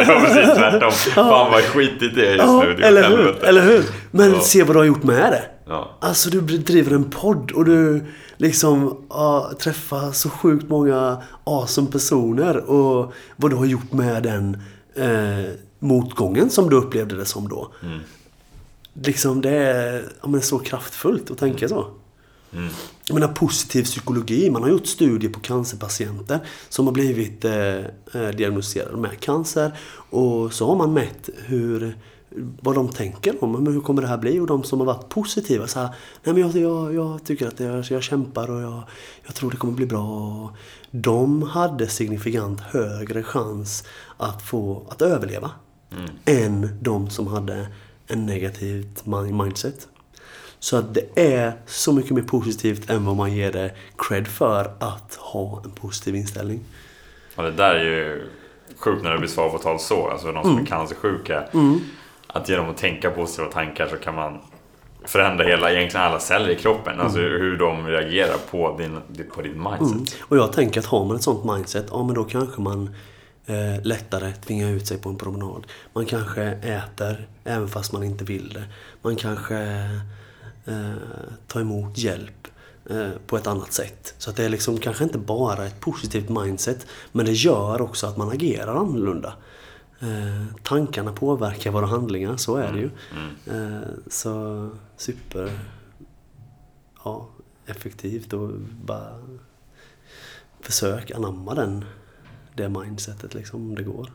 var precis tvärtom. Fan vad skitigt det är just Ja, nu. Eller hur? Eller hur? Men Ja. se vad du har gjort med det. Ja. Alltså du driver en podd och du liksom ja, träffar så sjukt många awesome personer och vad du har gjort med den eh, motgången som du upplevde det som då. Liksom det är, ja, men det är så kraftfullt att tänka så. Jag menar positiv psykologi. Man har gjort studier på cancerpatienter som har blivit eh, eh, diagnostiserade med cancer. Och så har man mätt hur, vad de tänker om hur kommer det här bli. Och de som har varit positiva så här, nej men jag, jag, jag tycker att jag, jag kämpar och jag, jag tror det kommer bli bra. De hade signifikant högre chans att få att överleva. Än de som hade en negativt mi- mindset. Så att det är så mycket mer positivt än vad man ger det cred för att ha en positiv inställning. Och det där är ju sjukt när det blir svar på tal så. Alltså de som Mm. är cancersjuka. Att genom att tänka positiva tankar så kan man förändra hela, egentligen alla celler i kroppen. Alltså Mm. hur de reagerar på din, på din mindset. Och jag tänker att har man ett sånt mindset, ja men då kanske man eh, lättare tvingar ut sig på en promenad. Man kanske äter även fast man inte vill det. Man kanske eh, tar emot hjälp eh, på ett annat sätt. Så att det är liksom kanske inte bara ett positivt mindset, men det gör också att man agerar annorlunda. Eh, tankarna påverkar våra handlingar, så är det ju. Eh, så super ja, effektivt och bara försök anamma den, det mindsetet liksom, om det går.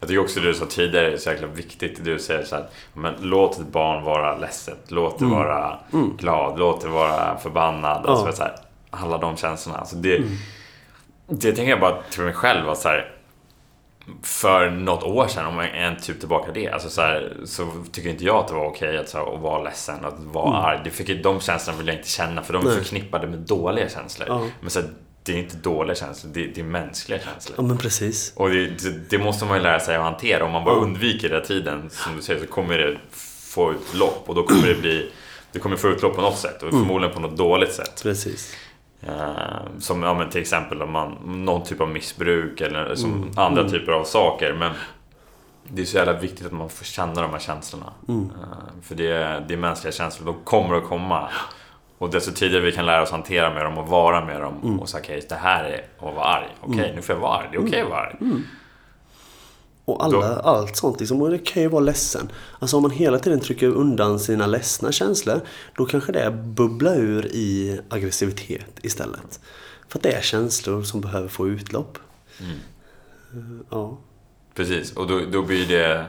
Jag tycker också det du sa tidigare är så jäkla viktigt. Du säger så här, men låt ett barn vara ledset. Låt det vara glad. Låt det vara förbannad. Ja. så, vet, så här, alla de känslorna. Alltså det, det tänker jag bara till mig själv. Att så här, för något år sedan, om en typ tillbaka det, alltså så, här, så tycker inte jag att det var okej att, så här, att vara ledsen, att vara Mm. arg. Det fick, de känslorna vill jag inte känna för de är förknippade med dåliga känslor. Ja. Men så här, det är inte dåliga känslor, det, det är mänskliga känslor. Ja men precis. Och det, det, det måste man ju lära sig att hantera. Om man bara undviker det tiden, som du säger, så kommer det få utlopp och då kommer det bli det kommer få utlopp på något sätt och Mm. förmodligen på något dåligt sätt. Precis. Eh, som ja, men till exempel om man, någon typ av missbruk eller som Mm. andra Mm. typer av saker. Men det är så jävla viktigt att man får känna de här känslorna. Mm. Eh, för det är, det är mänskliga känslor, de kommer att komma. Och desto tidigare vi kan lära oss hantera med dem och vara med dem Mm. och säga okej, det här är att vara arg. Okej, Mm. nu får jag vara arg. Det är okej att vara arg. Och alla, allt sånt liksom, och det kan ju vara ledsen. Alltså om man hela tiden trycker undan sina ledsna känslor, då kanske det bubblar ur i aggressivitet istället. För att det är känslor som behöver få utlopp. Mm. Ja, Precis, och då, då blir det...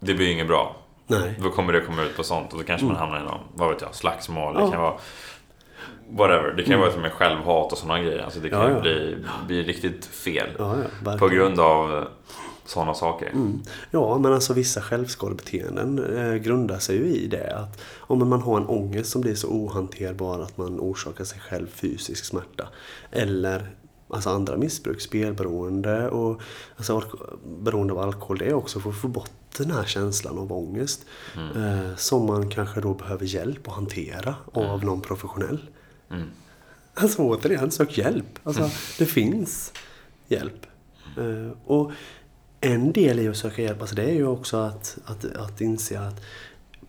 Det blir inget bra. Nej. Då kommer det komma ut på sånt och då kanske man hamnar i någon, vad vet jag, slagsmål. Det Ja. kan vara... Whatever. Det kan ju vara som med självhat och sådana grejer. Alltså det kan Ja, ju ja. Bli, bli riktigt fel. Ja, ja, På grund av sådana saker. Mm. Ja, men alltså vissa självskadebeteenden eh, grundar sig ju i det att om man har en ångest som blir så ohanterbar att man orsakar sig själv fysisk smärta. Eller alltså andra missbruk, spelberoende och alltså, beroende av alkohol. Det är också för att få bort den här känslan av ångest. Eh, som man kanske då behöver hjälp att hantera av någon professionell. Mm. Alltså återigen, sök hjälp. Alltså, det finns hjälp. Eh, och en del i att söka hjälp, alltså det är ju också att, att, att inse att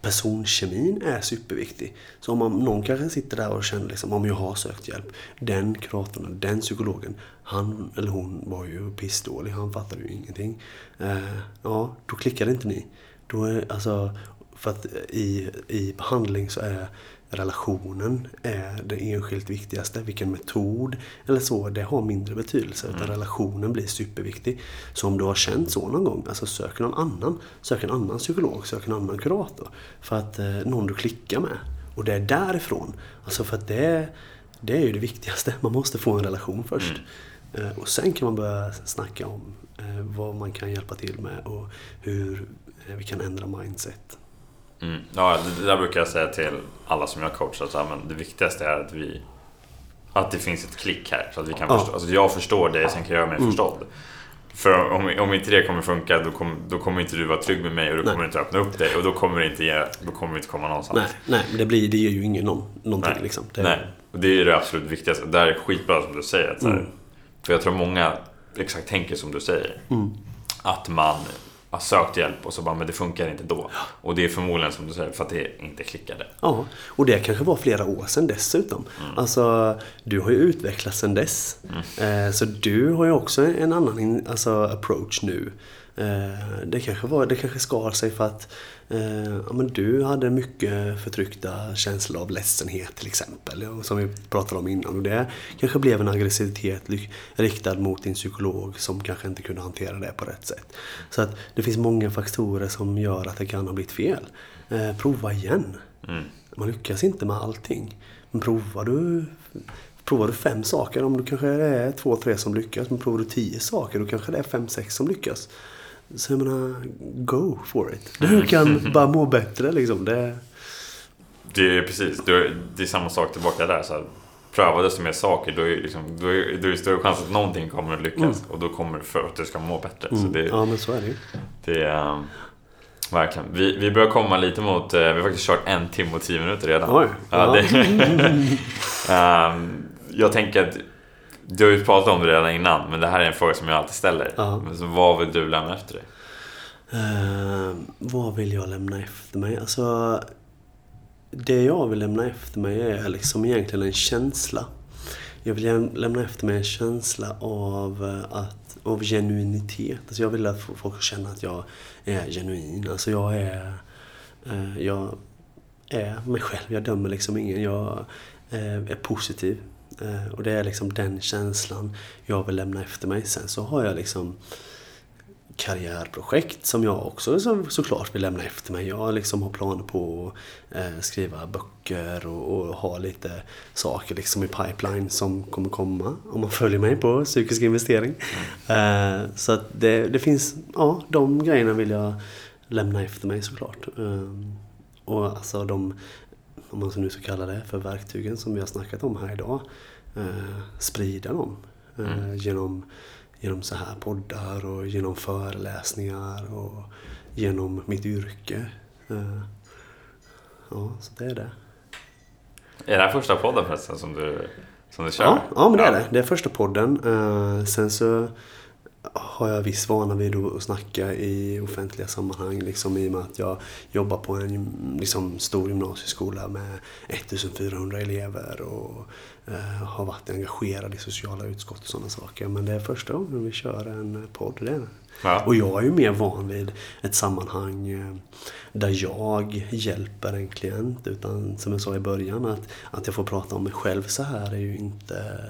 personkemin är superviktig. Så om man, någon kanske sitter där och känner liksom, om jag har sökt hjälp. Den kuratorn, den psykologen, han eller hon var ju pissdålig, han fattade ju ingenting. Eh, ja, då klickar inte ni. Då är, alltså, för att i, i behandling så är relationen är det enskilt viktigaste. Vilken metod eller så, det har mindre betydelse. Utan relationen blir superviktig. Så om du har känt så någon gång, alltså sök någon annan. Sök en annan psykolog, sök en annan kurator. För att eh, någon du klickar med. Och det är därifrån. Alltså för att det, det är ju det viktigaste. Man måste få en relation först. Eh, och sen kan man börja snacka om eh, vad man kan hjälpa till med och hur eh, vi kan ändra mindset. Mm. Ja, det, där brukar jag säga till alla som jag coachar. Så här, men det viktigaste är att vi... Att det finns ett klick här. Så att vi kan Ja. förstå, alltså jag förstår dig, sen kan jag göra mig förstådd. För om, om inte det kommer funka, då, kom, då kommer inte du vara trygg med mig och då kommer du inte öppna upp dig. Och då kommer det inte, ge, då kommer vi inte komma någonstans. Nej, nej men det, blir, det ger ju ingen någon, någonting Nej. liksom. Det, Nej, och det är det absolut viktigaste. Det här är skitbra som du säger. Att Mm. För jag tror många exakt tänker som du säger. Mm. Att man har sökt hjälp och så bara, men det funkar inte då. Och det är förmodligen som du säger, för att det inte klickade. Ja, och det kanske var flera år sedan dessutom. Alltså, du har ju utvecklats sedan dess. Eh, så du har ju också en annan alltså, approach nu. Eh, det, kanske var, det kanske skar sig för att eh, ja, men du hade mycket förtryckta känslor av ledsenhet till exempel. Som vi pratade om innan. Och det kanske blev en aggressivitet riktad mot din psykolog som kanske inte kunde hantera det på rätt sätt. Så att det finns många faktorer som gör att det kan ha blivit fel. Eh, prova igen. Mm. Man lyckas inte med allting. Men provar du, provar du fem saker, om du kanske är två, tre som lyckas. Men provar du tio saker, då kanske det är fem, sex som lyckas. Så jag menar, go for it. Du kan bara må bättre liksom. Det, Det är precis, det är, samma sak tillbaka där. Så här, pröva desto mer saker, då är, liksom, då är, då är det större chans att någonting kommer att lyckas. Och då kommer det för att du ska må bättre. Så det, ja, men så är det ju. det är... um, Verkligen. Vi, vi börjar komma lite mot, eh, vi har faktiskt kört en timme och tio minuter redan. Oj. Ja, Ja. det, Ehm, jag tänker att du har ju pratat om det redan innan, men det här är en fråga som jag alltid ställer. Ja. Men Så vad vill du lämna efter dig? Eh, vad vill jag lämna efter mig? Alltså, det jag vill lämna efter mig är liksom egentligen en känsla. Jag vill läm- lämna efter mig en känsla av, eh, att, av genuinitet. Alltså jag vill att folk ska känna att jag är genuin. Alltså jag är, eh, jag är mig själv. Jag dömer liksom ingen. Jag är positiv. Eh, och det är liksom den känslan jag vill lämna efter mig. Sen så har jag liksom karriärprojekt som jag också så, såklart vill lämna efter mig. Jag liksom har planer på att eh, skriva böcker och, och, ha lite saker liksom i pipeline som kommer komma om man följer mig på psykisk investering. Mm. Eh, så att det, det, finns, ja de grejerna vill jag lämna efter mig såklart. Eh, och alltså de, om man nu ska kalla det för verktygen som vi har snackat om här idag, eh, sprida dem eh, mm. genom genom så här poddar och genom föreläsningar och genom mitt yrke. Eh, ja, så det är det. Är det här första podden förresten som du, som du kör? Ja, ja men det är det. Det är första podden. Eh, sen så har jag viss vana vid att snacka i offentliga sammanhang liksom, i och med att jag jobbar på en liksom, stor gymnasieskola med 1400 elever och har varit engagerad i sociala utskott och sådana saker. Men det är första gången vi kör en podd. Det ja. Och jag är ju mer van vid ett sammanhang eh, där jag hjälper en klient. Utan som jag sa i början, att, att jag får prata om mig själv så här är ju inte...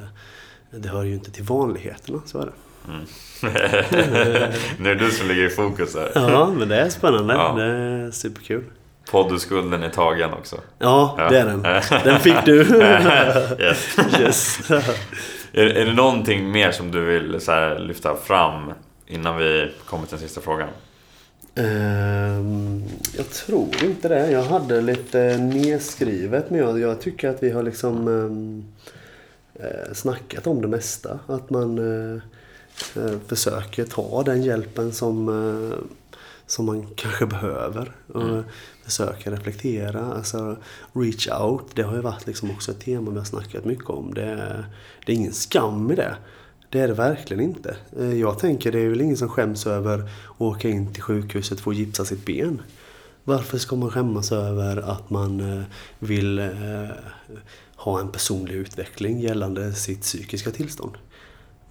Det hör ju inte till vanligheterna, så är det. Mm. nu är det du som ligger i fokus här. Ja, men det är spännande. Ja. Det är superkul. Podduskulden är tagen också. Ja, ja, det är den. Den fick du. yes. yes. är, är det någonting mer som du vill så lyfta fram innan vi kommer till den sista frågan? Um, jag tror inte det. Jag hade lite nedskrivet men jag, jag tycker att vi har liksom um, snackat om det mesta. Att man uh, försöker ta den hjälpen som, eh, som man kanske behöver. Mm försöka reflektera. Alltså, reach out, det har ju varit liksom också ett tema vi har snackat mycket om. Det är, det är ingen skam i det. Det är det verkligen inte. Eh, jag tänker det är väl ingen som skäms över att åka in till sjukhuset för att gipsa sitt ben. Varför ska man skämmas över att man eh, vill eh, ha en personlig utveckling gällande sitt psykiska tillstånd?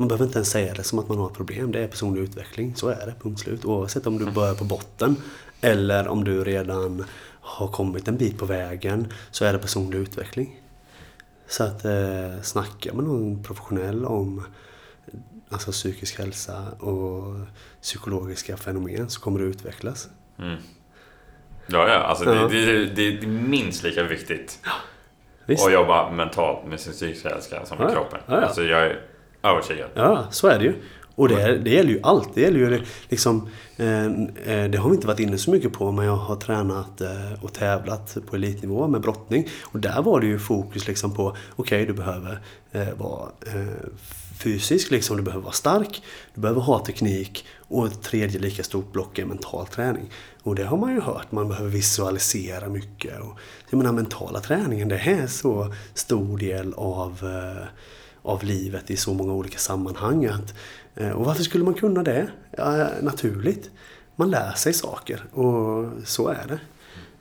Man behöver inte ens säga det som att man har ett problem. Det är personlig utveckling. Så är det. Punkt slut. Oavsett om du börjar på botten eller om du redan har kommit en bit på vägen så är det personlig utveckling. Så att eh, snacka med någon professionell om alltså, psykisk hälsa och psykologiska fenomen så kommer det utvecklas. Mm. Ja, ja. Alltså, ja. Det, det, det, är minst lika viktigt ja, att jobba mentalt med sin psykiska hälsa som med ja, kroppen. Ja, alltså, jag är Övertygad. Ja, så är det ju. Och det, det gäller ju allt. Det gäller ju liksom, eh, eh, det har vi inte varit inne så mycket på, men jag har tränat eh, och tävlat på elitnivå med brottning. Och där var det ju fokus liksom på, okej okay, du behöver vara fysisk, liksom, du behöver vara stark, du behöver ha teknik och ett tredje lika stort block är mental träning. Och det har man ju hört, man behöver visualisera mycket. Och, jag menar mentala träningen, det är så stor del av av livet i så många olika sammanhang. Att, och varför skulle man kunna det? Ja, naturligt. Man lär sig saker och så är det.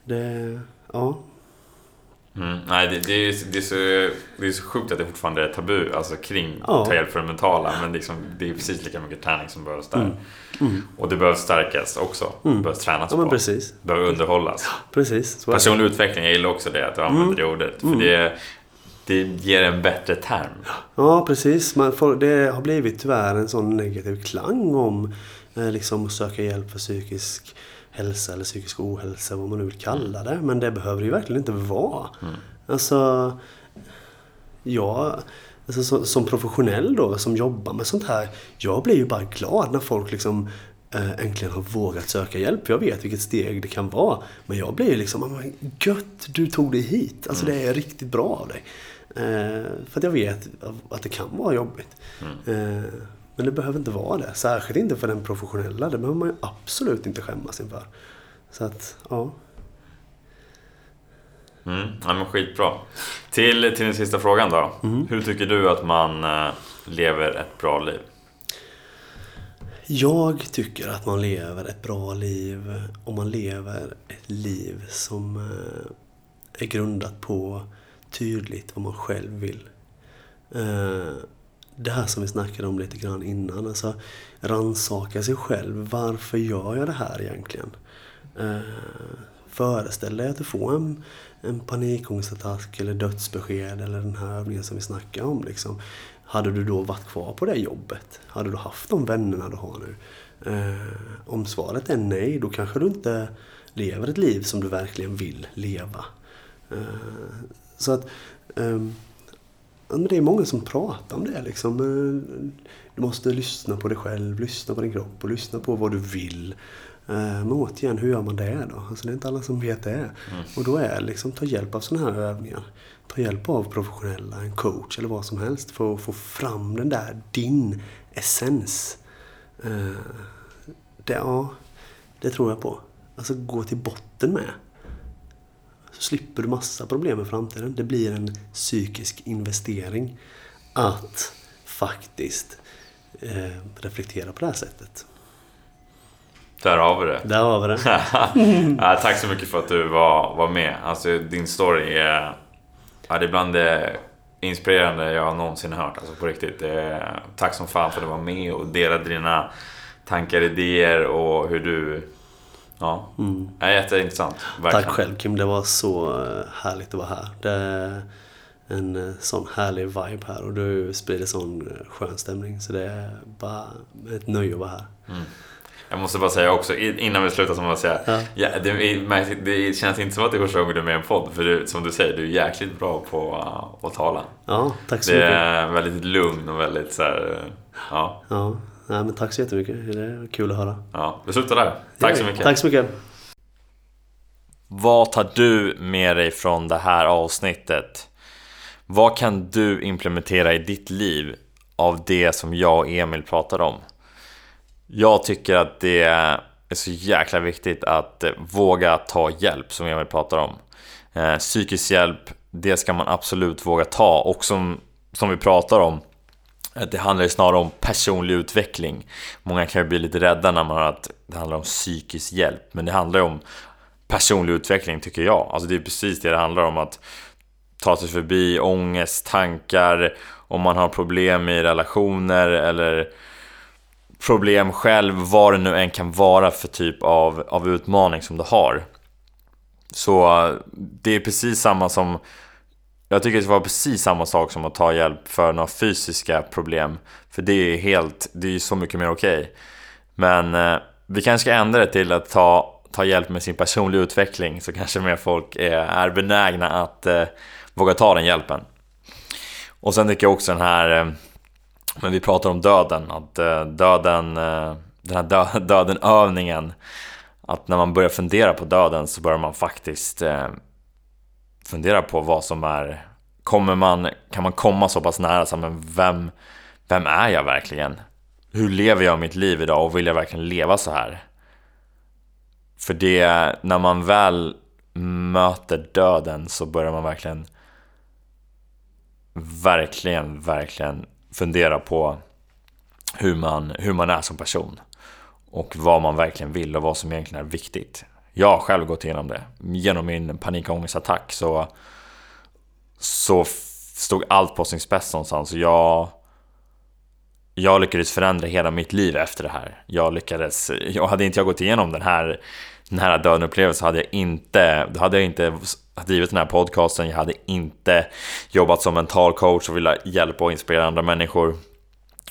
det ja. Mm, nej, det, det, är, det, är så, det är så sjukt att det fortfarande är tabu alltså, kring ja. ta hjälp för det mentala. Men liksom, det är precis lika mycket träning som behövs där. Mm. Mm. Och det behövs stärkas också. Mm. Det behövs tränas ja, på. Precis. Det behöver underhållas. Precis. Personlig utveckling, jag gillar också det, att du använder det ordet. För mm. det, det ger en bättre term. Ja, precis. Man får, det har blivit tyvärr en sån negativ klang om eh, liksom, att söka hjälp för psykisk hälsa eller psykisk ohälsa, vad man nu vill kalla det. Men det behöver det ju verkligen inte vara. Mm. Alltså, jag, alltså, som, som professionell då, som jobbar med sånt här, jag blir ju bara glad när folk liksom äh, äntligen har vågat söka hjälp. Jag vet vilket steg det kan vara. Men jag blir ju liksom, gött du tog dig hit. Alltså mm. det är riktigt bra av dig. Eh, för att jag vet att det kan vara jobbigt. Mm. Eh, men det behöver inte vara det. Särskilt inte för den professionella. Det behöver man ju absolut inte skämmas inför. Så att, ja. Mm, ja men skitbra. Till, till den sista frågan då. Mm. Hur tycker du att man eh, lever ett bra liv? Jag tycker att man lever ett bra liv om man lever ett liv som är grundat på tydligt vad man själv vill. Eh, det här som vi snackade om lite grann innan. Alltså, rannsaka sig själv. Varför gör jag det här egentligen? Eh, föreställ dig att du får en, en panikångestattack eller dödsbesked eller den här övningen som vi snackade om. Liksom. hade du då varit kvar på det jobbet? Hade du haft de vännerna du har nu? Eh, om svaret är nej, då kanske du inte lever ett liv som du verkligen vill leva. Eh, så att eh, det är många som pratar om det. Liksom. Eh, du måste lyssna på dig själv, lyssna på din kropp och lyssna på vad du vill. Eh, men återigen, hur gör man det då? Alltså, det är inte alla som vet det. Mm. Och då är liksom, ta hjälp av sådana här övningar. Ta hjälp av professionella, en coach eller vad som helst för att få fram den där, din essens. Eh, det, ja, det tror jag på. Alltså gå till botten med. Så slipper du massa problem i framtiden. Det blir en psykisk investering att faktiskt eh, reflektera på det här sättet. Där har vi det. Där har vi det. ja, tack så mycket för att du var, var med. Alltså, din story är, ja, det är bland det inspirerande jag någonsin hört. Alltså på riktigt. Är, tack som fan för att du var med och delade dina tankar, idéer och hur du... Ja, mm. jätteintressant. Verkligen. Tack själv Kim, det var så eh, härligt att vara här. Det är en eh, sån härlig vibe här och du sprider sån eh, skön stämning. Så det är bara ett nöje att vara här. Mm. Jag måste bara säga också, innan vi slutar, som jag säga. Ja. Ja, det, det, känns inte som att det är första gången du är med i en podd. För du, som du säger, du är jäkligt bra på att tala. Ja, tack så det mycket. Det är väldigt lugn och väldigt så här, ja. ja. Nej, men tack så jättemycket. Det är kul att höra. Ja, vi slutar där. Tack så mycket. Tack så mycket. Vad tar du med dig från det här avsnittet? Vad kan du implementera i ditt liv av det som jag och Emil pratade om? Jag tycker att det är så jäkla viktigt att våga ta hjälp som Emil pratar om. Eh, psykisk hjälp, det ska man absolut våga ta och som, som vi pratar om det handlar ju snarare om personlig utveckling. Många kan ju bli lite rädda när man hör att det handlar om psykisk hjälp. Men det handlar ju om personlig utveckling tycker jag. Alltså det är precis det det handlar om. Att ta sig förbi ångest, tankar, om man har problem i relationer eller problem själv, vad det nu än kan vara för typ av, av utmaning som du har. Så eh, det är precis samma som jag tycker det var precis samma sak som att ta hjälp för några fysiska problem. För det är helt, det är så mycket mer okej. Okay. Men eh, vi kanske ska ändra det till att ta, ta hjälp med sin personliga utveckling så kanske mer folk är, är benägna att eh, våga ta den hjälpen. Och sen tycker jag också den här, eh, men vi pratar om döden, att eh, döden, eh, den här dö, döden-övningen, att när man börjar fundera på döden så börjar man faktiskt eh, funderar fundera på vad som är Kommer man, kan man komma så pass nära så men vem, vem är jag verkligen? Hur lever jag mitt liv idag och vill jag verkligen leva så här? För det, när man väl möter döden så börjar man verkligen Verkligen, verkligen fundera på hur man, hur man är som person och vad man verkligen vill och vad som egentligen är viktigt. Jag har själv gått igenom det. Genom min panikångestattack så, så stod allt på sin spets någonstans. Jag, jag lyckades förändra hela mitt liv efter det här. Jag lyckades, jag hade inte jag gått igenom den här, den här döden-upplevelsen hade jag inte, då hade jag inte drivit den här podcasten, jag hade inte jobbat som mental coach och velat hjälpa och inspirera andra människor.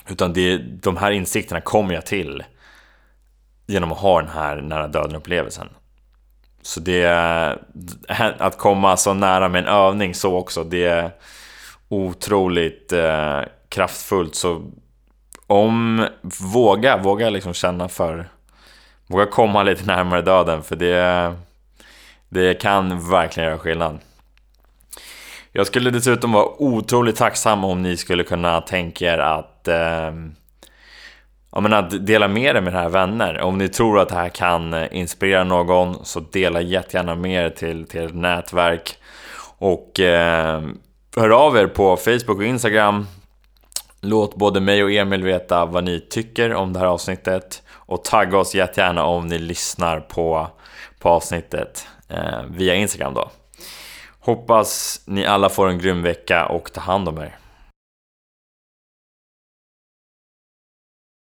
Utan det, de här insikterna kom jag till genom att ha den här nära döden-upplevelsen. Så det... Att komma så nära med en övning så också, det är otroligt eh, kraftfullt. Så om... Våga, våga liksom känna för... Våga komma lite närmare döden, för det... Det kan verkligen göra skillnad. Jag skulle dessutom vara otroligt tacksam om ni skulle kunna tänka er att eh, ja, men att dela med er med era vänner. Om ni tror att det här kan eh, inspirera någon så dela jättegärna med er till, till ert nätverk. Och eh, hör av er på Facebook och Instagram. Låt både mig och Emil veta vad ni tycker om det här avsnittet. Och tagga oss jättegärna om ni lyssnar på, på avsnittet eh, via Instagram då. Hoppas ni alla får en grym vecka och ta hand om er.